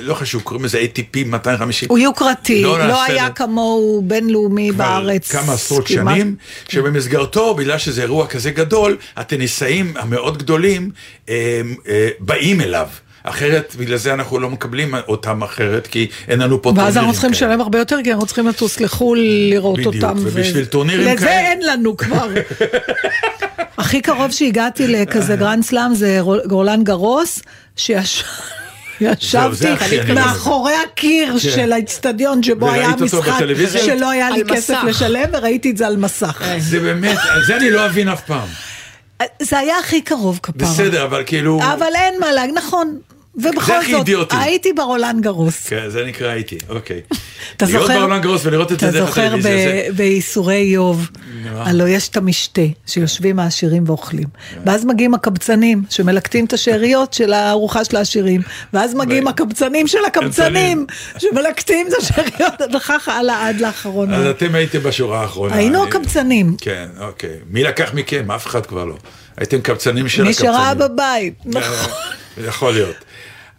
לא חשוב, קוראים לזה ATP 250. הוא יוקרתי, לא לא היה כמוהו בינלאומי בארץ. כמה עשרות. שנים, שבמסגרתו, בגלל שזה אירוע כזה גדול, הטניסאים המאוד גדולים אה, באים אליו. אחרת, בגלל זה אנחנו לא מקבלים אותם אחרת, כי אין לנו פה טורנירים ואז אנחנו צריכים כאלה. לשלם הרבה יותר, כי אנחנו צריכים לטוס לחו"ל לראות בדיוק, אותם. ובשביל ו- טורנירים לזה כאלה- אין לנו כבר. הכי קרוב שהגעתי לכזה גרנד סלאם זה רולאן גארוס, שיש... ישבתי מאחורי הקיר של האצטדיון שבו היה המשחק, בטלוויזיה? שלא היה לי כסף. לשלם, וראיתי את זה על מסך. זה באמת, זה אני לא אבין אף פעם. זה היה הכי קרוב כפרה. בסדר, אבל כאילו... אבל אין מה להגיד, נכון. ובכל זאת, אידיוטי. הייתי ברולן גרוס. כן, זה נקרא הייתי, אוקיי. אתה להיות זוכר, בעולם גרוס ולראות את זה אתה דרך זוכר הטלוויזיה, זה... ב- בייסורי איוב. הלוא יש את המשתה, שיושבים העשירים ואוכלים. ואז מגיעים הקבצנים, שמלקטים את השאריות של הארוחה של העשירים. ואז מגיעים הקבצנים של הקבצנים, שמלקטים את השאריות, וככה הלאה עד לאחרון. אז אתם הייתם בשורה האחרונה. היינו הקבצנים. כן, אוקיי. מי לקח מכם? אף אחד כבר לא. הייתם קבצנים של מי הקבצנים. שראה בבית, נכון. יכול להיות.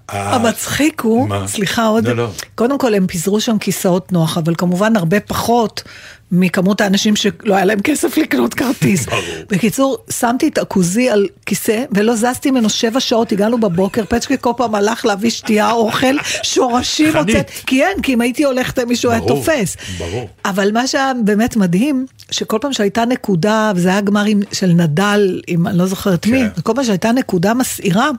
המצחיק הוא, מה? סליחה עוד, לא, לא. קודם כל הם פיזרו שם כיסאות נוח, אבל כמובן הרבה פחות מכמות האנשים שלא היה להם כסף לקנות כרטיס. בקיצור, שמתי את הכוזי על כיסא ולא זזתי ממנו שבע שעות, הגענו בבוקר, פצ'קה כל פעם הלך להביא שתייה, אוכל, שורשים. הוצאת, כי אין, כי אם הייתי הולכת מישהו היה ברור, תופס. ברור. אבל מה שהיה באמת מדהים, שכל פעם שהייתה נקודה, וזה היה גמר של נדל, עם אני לא זוכרת מי, כן. וכל פעם שהייתה נקודה מסעירה,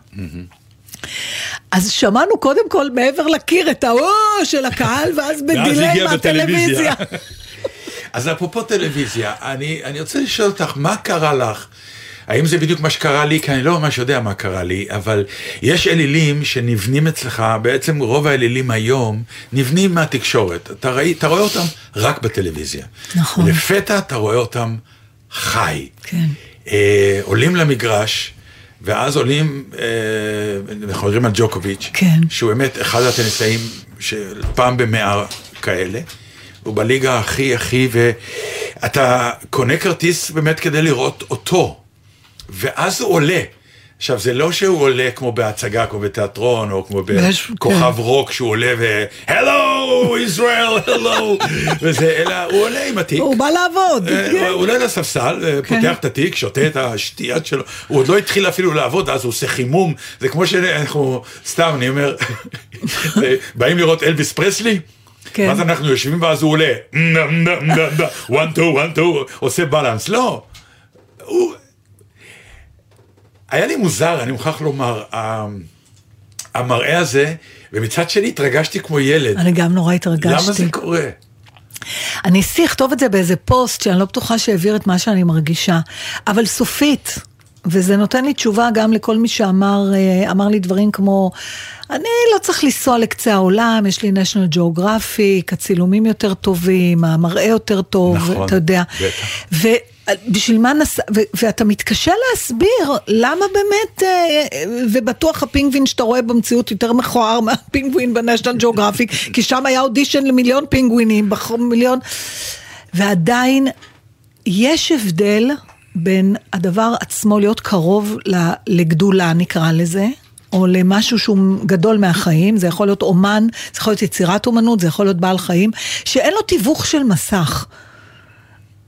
אז שמענו קודם כל מעבר לקיר את ההוא של הקהל, ואז בדיליי מהטלוויזיה. אז אפרופו טלוויזיה, אני, אני רוצה לשאול אותך, מה קרה לך? האם זה בדיוק מה שקרה לי? כי אני לא ממש יודע מה קרה לי, אבל יש אלילים שנבנים אצלך, בעצם רוב האלילים היום נבנים מהתקשורת. אתה, ראי, אתה רואה אותם רק בטלוויזיה. נכון. לפתע אתה רואה אותם חי. כן. אה, עולים למגרש, ואז עולים, אה, אנחנו מדברים על ג'וקוביץ', כן. שהוא באמת אחד הטניסאים של פעם במאה כאלה. הוא בליגה הכי הכי, ואתה קונה כרטיס באמת כדי לראות אותו. ואז הוא עולה. עכשיו, זה לא שהוא עולה כמו בהצגה, כמו בתיאטרון, או כמו בכוכב כן. רוק, שהוא עולה ו... הלו, ישראל, הלו. וזה, אלא הוא עולה עם התיק. הוא בא לעבוד. אה, כן. הוא עולה לספסל, אה, כן. פותח את התיק, שותה את השתייה שלו, הוא עוד לא התחיל אפילו לעבוד, אז הוא עושה חימום, זה כמו שאנחנו, סתם, אני אומר, אה, באים לראות אלוויס פרסלי? כן. ואז אנחנו יושבים ואז הוא עולה, one two one two, עושה בלנס, לא. הוא... היה לי מוזר, אני מוכרח לומר, המראה הזה, ומצד שני התרגשתי כמו ילד. אני גם נורא התרגשתי. למה זה קורה? אני ניסיתי לכתוב את זה באיזה פוסט שאני לא בטוחה שהעביר את מה שאני מרגישה, אבל סופית, וזה נותן לי תשובה גם לכל מי שאמר אה, אמר לי דברים כמו, אני לא צריך לנסוע לקצה העולם, יש לי national geographic, הצילומים יותר טובים, המראה יותר טוב, נכון, אתה יודע. בטח. ובשביל מה נסע, ו- ואתה מתקשה להסביר למה באמת, אה, ובטוח הפינגווין שאתה רואה במציאות יותר מכוער מהפינגווין בניישנל ג'אוגרפיק, כי שם היה אודישן למיליון פינגווינים, בח- מיליון, ועדיין יש הבדל בין הדבר עצמו להיות קרוב ל- לגדולה נקרא לזה, או למשהו שהוא גדול מהחיים, זה יכול להיות אומן, זה יכול להיות יצירת אומנות, זה יכול להיות בעל חיים, שאין לו תיווך של מסך.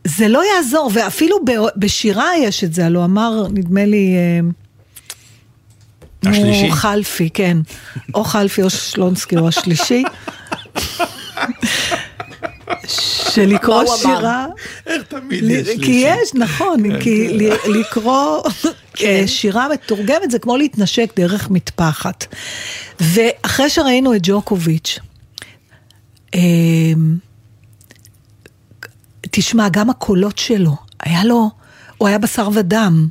זה לא יעזור, ואפילו ב- בשירה יש את זה, הלוא אמר, נדמה לי... אה, השלישי? נו, חלפי, כן. או חלפי או שלונסקי או השלישי. שלקרוא? שירה, איך תמיד יש לי כי. יש, נכון, כי ל- לקרוא אה, שירה מתורגמת זה כמו להתנשק דרך מטפחת. ואחרי שראינו את ג'וקוביץ', אה, תשמע, גם הקולות שלו, היה לו, הוא היה בשר ודם.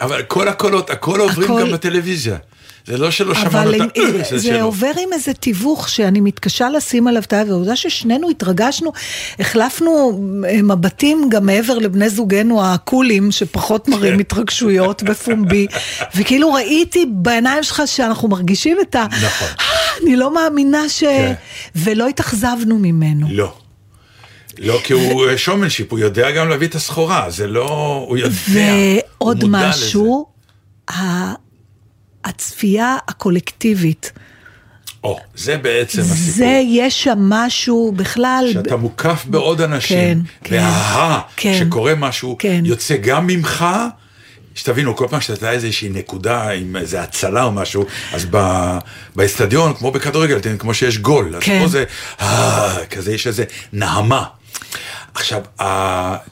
אבל כל הקולות, הכל עוברים הכל- גם בטלוויזיה. זה לא שלא שמענו את ה... זה, שלו. עובר עם איזה תיווך שאני מתקשה לשים עליו את היד, והעובדה ששנינו התרגשנו, החלפנו אה, מבטים גם מעבר לבני זוגנו הקולים, שפחות מראים התרגשויות בפומבי, וכאילו ראיתי בעיניים שלך שאנחנו מרגישים את ה... נכון. "אה, אני לא מאמינה ש... כן. ולא התאכזבנו ממנו. לא. לא, כי הוא שומנשיפ, הוא יודע גם להביא את הסחורה, זה לא... הוא יודע. ועוד הוא מודע משהו, ה- הצפייה הקולקטיבית, לזה. או, זה בעצם הסיפור. זה, יש שם משהו בכלל... שאתה מוקף בעוד אנשים, כן, כן, וההה, כן, שקורה משהו, כן. יוצא גם ממך, שתבינו, כל פעם שאתה איזושהי נקודה עם איזה הצלה או משהו, אז באצטדיון, כמו בכדורגל, כמו שיש גול, אז כן. פה זה, אה, כזה, יש איזה נעמה. עכשיו,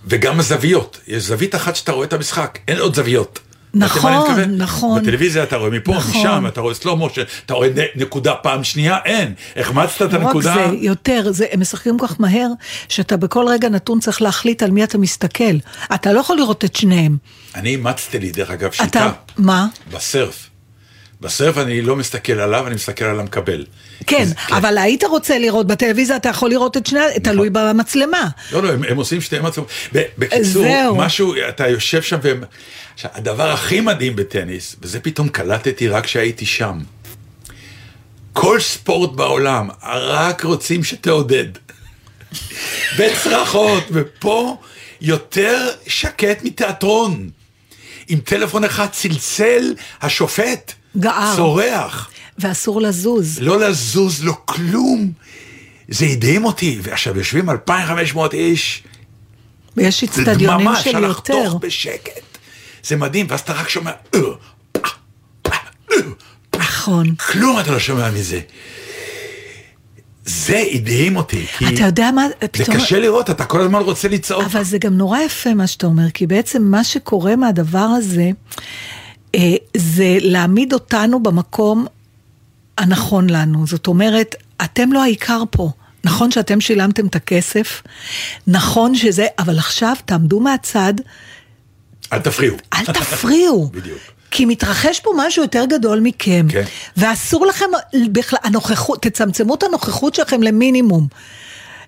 וגם הזוויות, יש זווית אחת שאתה רואה את המשחק, אין עוד זוויות. נכון? נכון. בטלוויזיה אתה רואה מפה, נכון. משם, אתה רואה סלומו, אתה רואה נקודה פעם שנייה, אין. החמצת את לא רק הנקודה. זה, יותר, זה, הם משחקים כל כך מהר, שאתה בכל רגע נתון צריך להחליט על מי אתה מסתכל. אתה לא יכול לראות את שניהם. אני אימצתי לי, דרך אגב, שיטה. אתה, מה? בסרף. בסרף אני לא מסתכל עליו, אני מסתכל על המקבל. כן, כי- אבל היית רוצה לראות, בטלוויזיה אתה יכול לראות את שני, תלוי במצלמה. לא, לא, הם, הם עושים שתי מצלמות. בקיצור, זהו. משהו, אתה יושב שם, והם... עכשיו, הדבר הכי מדהים בטניס, וזה פתאום קלטתי רק כשהייתי שם. כל ספורט בעולם, רק רוצים שתעודד. בצרחות, ופה יותר שקט מתיאטרון. עם טלפון אחד צלצל, השופט גער. צורח. ואסור לזוז. לא לזוז, לא כלום. זה הדהים אותי, ועכשיו יושבים 2,500 איש, ויש זה אצטדיונים דממה, של יותר. לחתוך בשקט. זה מדהים, ואז אתה רק שומע, "אה, אה, פah." נכון. כלום אתה לא שומע מזה. זה הדהים אותי, כי אתה יודע מה, זה פתאום... קשה לראות, אתה כל הזמן רוצה לצעוק. אבל זה גם נורא יפה מה שאתה אומר, כי בעצם מה שקורה מהדבר הזה, אה, זה להעמיד אותנו במקום הנכון לנו. זאת אומרת, אתם לא העיקר פה. נכון שאתם שילמתם את הכסף, נכון שזה, אבל עכשיו תעמדו מהצד, אל תפריעו. אל תפריעו. בדיוק. כי מתרחש פה משהו יותר גדול מכם. כן. ואסור לכם בכלל, הנוכחות, תצמצמו את הנוכחות שלכם למינימום.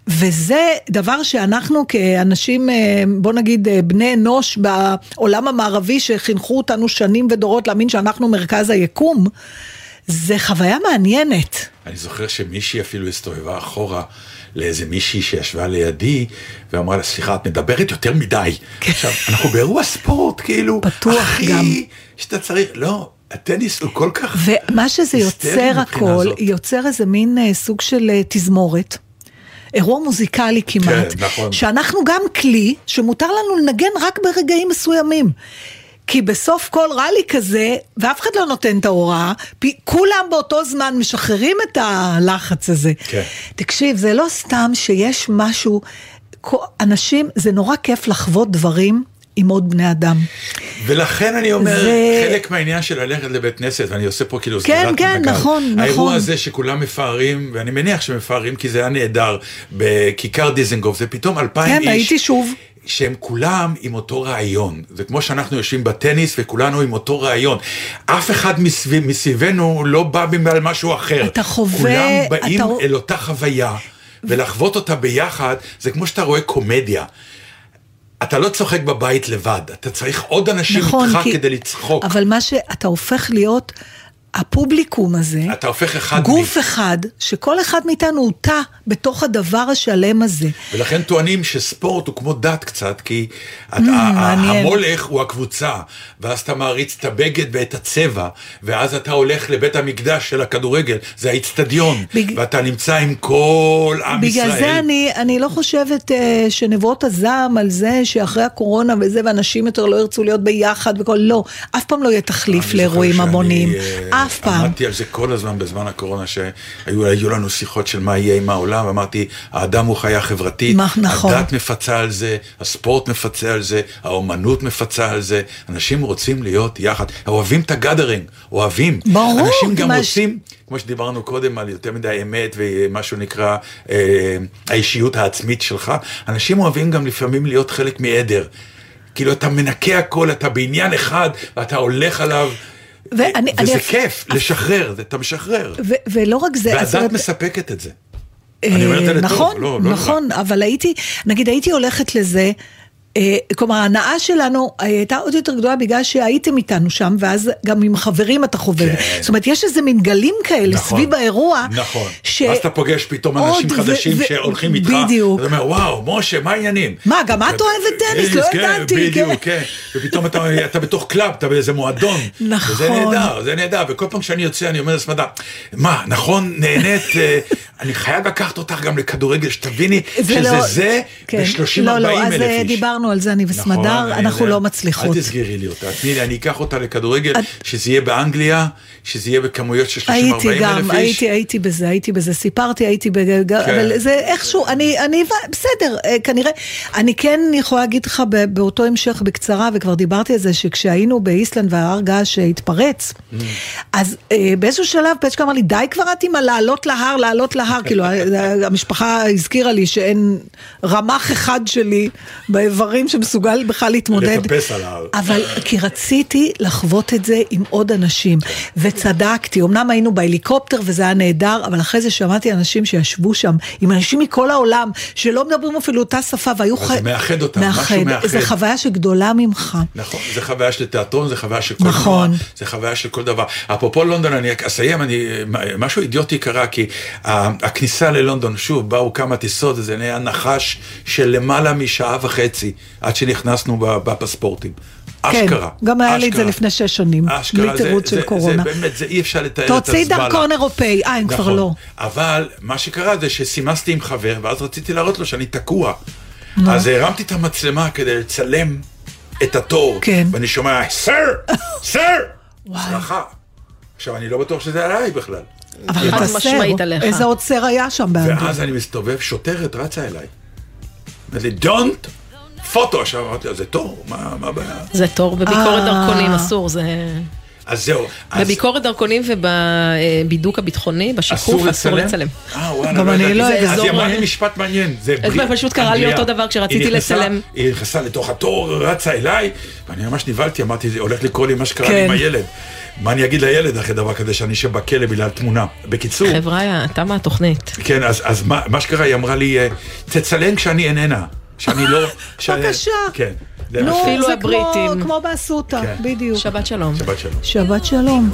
וזה דבר שאנחנו כאנשים, אה, בוא נגיד, אה, בני אנוש בעולם המערבי שחינכו אותנו שנים ודורות להאמין שאנחנו מרכז היקום, זה חוויה מעניינת. אני זוכר שמישהי אפילו הסתובבה אחורה לאיזה מישהי שישבה לידי, ואמרה לה, סליחה, את מדברת יותר מדי. עכשיו, אנחנו באירוע ספורט, כאילו, כן. פתוח הכי גם. שאתה צריך, לא, הטניס הוא כל כך... ומה שזה יוצר הכל, זאת. יוצר איזה מין אה, סוג של תזמורת. אירוע מוזיקלי כמעט, כן, נכון. שאנחנו גם כלי שמותר לנו לנגן רק ברגעים מסוימים. כי בסוף כל רלי כזה, ואף אחד לא נותן את ההוראה, פי- כולם באותו זמן משחררים את הלחץ הזה. כן. תקשיב, זה לא סתם שיש משהו, אנשים, זה נורא כיף לחוות דברים עם עוד בני אדם. ולכן אני אומר, זה- חלק מהעניין של ללכת לבית כנסת, ואני עושה פה כאילו כן, סגירת כן, מעגל. נכון, נכון. האירוע הזה שכולם מפארים, ואני מניח שמפארים כי זה היה נהדר, בכיכר דיזנגוף, זה פתאום אלפיים כן, איש. הייתי שוב. שהם כולם עם אותו רעיון. זה כמו שאנחנו יושבים בטניס וכולנו עם אותו רעיון. אף אחד מסביב, מסביבנו לא בא בגלל משהו אחר. אתה חווה- כולם באים אתה- אל אותה חוויה, ולחוות אותה ביחד, זה כמו שאתה רואה קומדיה. אתה לא צוחק בבית לבד, אתה צריך עוד אנשים נכון, איתך כי- כדי לצחוק. אבל מה שאתה הופך להיות הפובליקום הזה, אתה הופך אחד גוף מ- אחד, שכל אחד מאיתנו הוא תא בתוך הדבר השלם הזה. ולכן טוענים שספורט הוא כמו דת קצת, כי mm, מעניין. המולך הוא הקבוצה, ואז אתה מעריץ את הבגד ואת הצבע, ואז אתה הולך לבית המקדש של הכדורגל, זה האיצטדיון, בג- ואתה נמצא עם כל עם בגלל ישראל. זה אני, אני לא חושבת uh, שנבואות הזעם על זה שאחרי הקורונה וזה, ואנשים יותר לא ירצו להיות ביחד וכל, לא, אף פעם לא יהיה תחליף לאירועים המוניים, אה, אף פעם. עמדתי על זה כל הזמן בזמן הקורונה, שהיו היו לנו שיחות של מה יהיה עם העולם, ואמרתי, האדם הוא חיה חברתית, מה- נכון. הדת מפצה על זה, הספורט מפצה על זה, האומנות מפצה על זה, אנשים רוצים להיות יחד, אוהבים את הגאדרינג, אוהבים. ברור, אנשים גם מה ש- רוצים, כמו שדיברנו קודם, על יותר מדי אמת ומה שנקרא אה, האישיות העצמית שלך, אנשים אוהבים גם לפעמים להיות חלק מעדר. כאילו אתה מנקה הכל, אתה בעניין אחד, ואתה הולך עליו. ואני- וזה אני- כיף, לשחרר, זה- אתה משחרר. ו- ולא רק זה, והדת אומרת, מספקת את זה. אה, אני אומר את זה לטוב, נכון, לא- לא. נכון, אבל הייתי, נגיד הייתי הולכת לזה, כלומר ההנאה שלנו הייתה עוד יותר גדולה בגלל שהייתם איתנו שם, ואז גם עם חברים אתה חובב. כן. זאת אומרת, יש איזה מין גלים כאלה נכון, סביב האירוע. נכון. ש- ואז אתה פוגש פתאום אנשים חדשים ו- שהולכים איתך. בדיוק. אתה אומר, וואו, משה, מה העניינים? מה, גם את אוהבת טניס? לא כן, ידעתי, בדיוק, כן. כן. ופתאום אתה אתה בתוך club, אתה באיזה מועדון. נכון. וזה נהדר, זה נהדר. וכל פעם שאני יוצא, אני אומר לסמדר, מה, נכון, נהנית, אה, אני חייב לקחת אותך גם לכדורגל, שתביני זה שזה לא- זה כן. ב-30-40 לא, לא, אלף אז איש. אה, דיברנו על זה, אני וסמדר, נכון, אנחנו. לא מצליחות. אל תסגרי לי אותה, תני לי, אני אקח אותה לכדורגל, את- שזה יהיה באנגליה, שזה יהיה בכמויות של 30-40 אלף איש. הייתי גם, הייתי, הייתי בזה, הייתי בזה, סיפרתי, הייתי בזה, כן. אבל זה איכשהו, אני, אני, בסדר, אה, כנראה, אני כן יכולה להגיד לך באותו המשך בקצרה, וכבר דיברתי על זה, שכשהיינו באיסלנד וההר געש התפרץ, Mm. אז אה, באיזשהו שלב פצ'קה אמר לי, די כבר את עם הלעלות להר, לעלות להר, כאילו, ה- המשפחה הזכירה לי שאין רמ"ח אחד שלי באיברים שמסוגל בכלל להתמודד. לטפס על ההר. אבל כי רציתי לחוות את זה עם עוד אנשים, וצדקתי, אמנם היינו בהליקופטר וזה היה נהדר, אבל אחרי זה שמעתי אנשים שישבו שם, עם אנשים מכל העולם, שלא מדברים אפילו אותה שפה, והיו אבל זה מאחד אותם, משהו מאחד. מאחד. זו חוויה שגדולה ממך. נכון, זה חוויה של תיאטרון, זה חוויה של כל נכון. דבר, זה חוויה של כל דבר. אפרופו לונדון, אני אסיים, אני, משהו אידיוטי קרה, כי הכניסה ללונדון, שוב, באו כמה טיסות, זה נהיה נחש של למעלה משעה וחצי, עד שנכנסנו בפספורטים. כן, אשכרה. גם היה לי את זה. לפני שש שנים, אשכרה, בלי תירוץ של קורונה. זה באמת, זה אי אפשר לתאר את תוציא הזבלה. דרכון אירופאי, אה, הם כבר נכון. לא. אבל מה שקרה זה שסימסתי עם חבר, ואז רציתי להראות לו שאני תקוע. אז הרמתי את המצלמה כדי לצלם את התור. כן. ואני שומע, סר! סר! צרחה. עכשיו, אני לא בטוח שזה עליי בכלל. אבל חד משמעית עליך. איזה עוד סר היה שם באנגליה? ואז אני מסתובב, שוטרת רצה אליי. אומרת לי, don't פוטו. עכשיו אמרתי לה, זה תור, מה הבעיה? זה תור, בביקורת אה. דרכונים אסור, זה... אז זהו. בביקורת דרכונים ובבידוק הביטחוני, בשיקוף, אסור לצלם. אה, וואלה, גם אני לא. יודעת. אז היא אמרה לי משפט מעניין. זה ברית פשוט קרה לי. אותו דבר כשרציתי לצלם. היא נכנסה לתוך התור, רצה אליי, ואני ממש נבהלתי, אמרתי, הולך לקרוא לי מה שקרה לי כן. עם הילד. מה אני אגיד לילד אחרי דבר כזה שאני אשב בכלא בגלל תמונה? בקיצור, חבריא, תמה התוכנית. כן, אז, אז מה, מה שקרה, היא אמרה לי, אה, תצלם כשאני איננה. שאני לא... שאני- בבקשה. כן. נו, זה כמו-. כמו באסותא, כן. בדיוק. שבת שלום. שבת שלום. שבת שלום.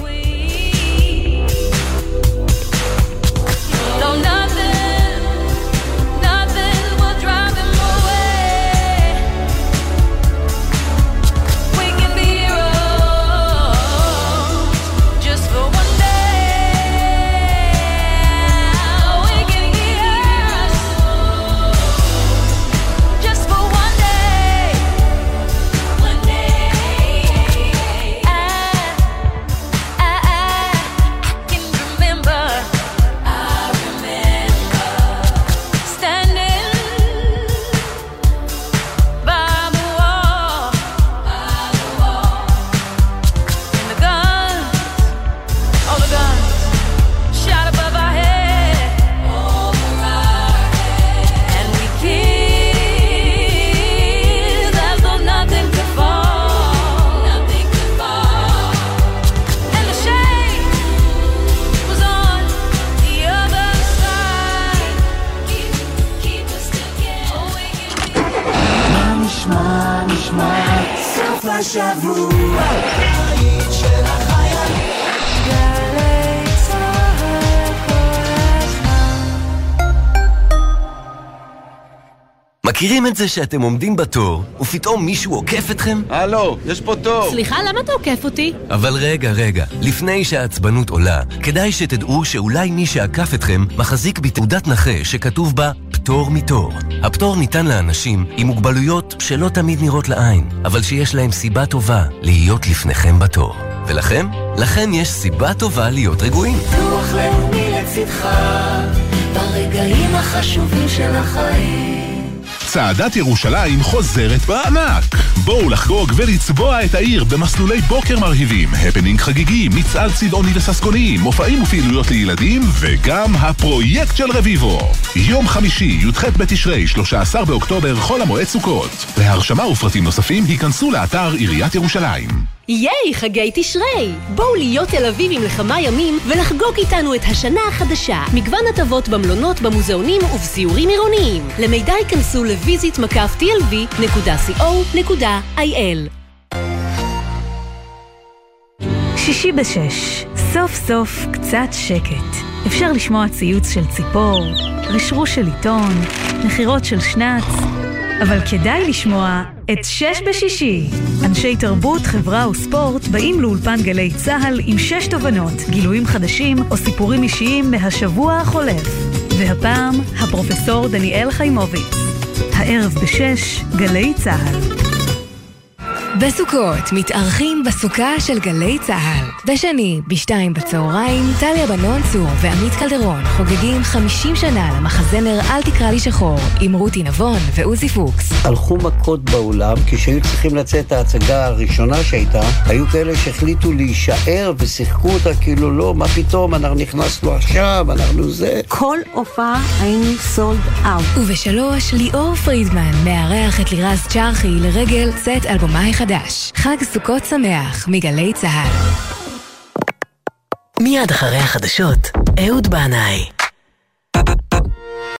מכירים את זה שאתם עומדים בתור, ופתאום מישהו עוקף אתכם? הלו, יש פה תור. סליחה, למה אתה עוקף אותי? אבל רגע, רגע, לפני שהעצבנות עולה, כדאי שתדעו שאולי מי שעקף אתכם מחזיק בתעודת נכה שכתוב בה פטור מתור. הפטור ניתן לאנשים עם מוגבלויות שלא תמיד נראות לעין, אבל שיש להם סיבה טובה להיות לפניכם בתור. ולכם? לכם יש סיבה טובה להיות רגועים. ביטוח לאומי לצדך, ברגעים החשובים של החיים. צעדת ירושלים חוזרת בענק. בואו לחגוג ולצבוע את העיר במסלולי בוקר מרהיבים, הפנינג חגיגי, מצעד צבעוני וססגוני, מופעים ופעילויות לילדים, וגם הפרויקט של רביבו. יום חמישי, י"ח בתשרי, 13 באוקטובר, חול המועד סוכות. להרשמה ופרטים נוספים, היכנסו לאתר עיריית ירושלים. ייי, חגי תשרי! בואו להיות תל אביבים לכמה ימים ולחגוג איתנו את השנה החדשה. מגוון הטבות במלונות, במוזיאונים ובסיורים עירוניים. למידע ייכנסו לויזית מקף tlv.co.il שישי בשש, סוף סוף קצת שקט. אפשר לשמוע ציוץ של ציפור, רשרוש של עיתון, נחירות של שנץ, אבל כדאי לשמוע את שש בשישי. אנשי תרבות, חברה וספורט באים לאולפן גלי צה"ל עם שש תובנות, גילויים חדשים או סיפורים אישיים מהשבוע החולף. והפעם, הפרופסור דניאל חיימוביץ. הערב בשש, גלי צה"ל. בסוכות מתארחים בסוכה של גלי צה"ל. בשני, בשתיים בצהריים, טליה בנון צור ועמית קלדרון חוגגים 50 שנה למחזמר "אל תקרא לי שחור" עם רותי נבון ועוזי פוקס. הלכו מכות באולם, כשהיו צריכים לצאת ההצגה הראשונה שהייתה, היו כאלה שהחליטו להישאר ושיחקו אותה כאילו לא, מה פתאום, אנחנו נכנסנו עכשיו, אנחנו זה. כל הופעה היינו סולד אאוט. ובשלוש, ליאור פרידמן מארח את לירז צ'רחי לרגל צאת אלבומה החדש. חג סוכות שמח מגלי צה"ל. מיד אחרי החדשות, אהוד בנאי.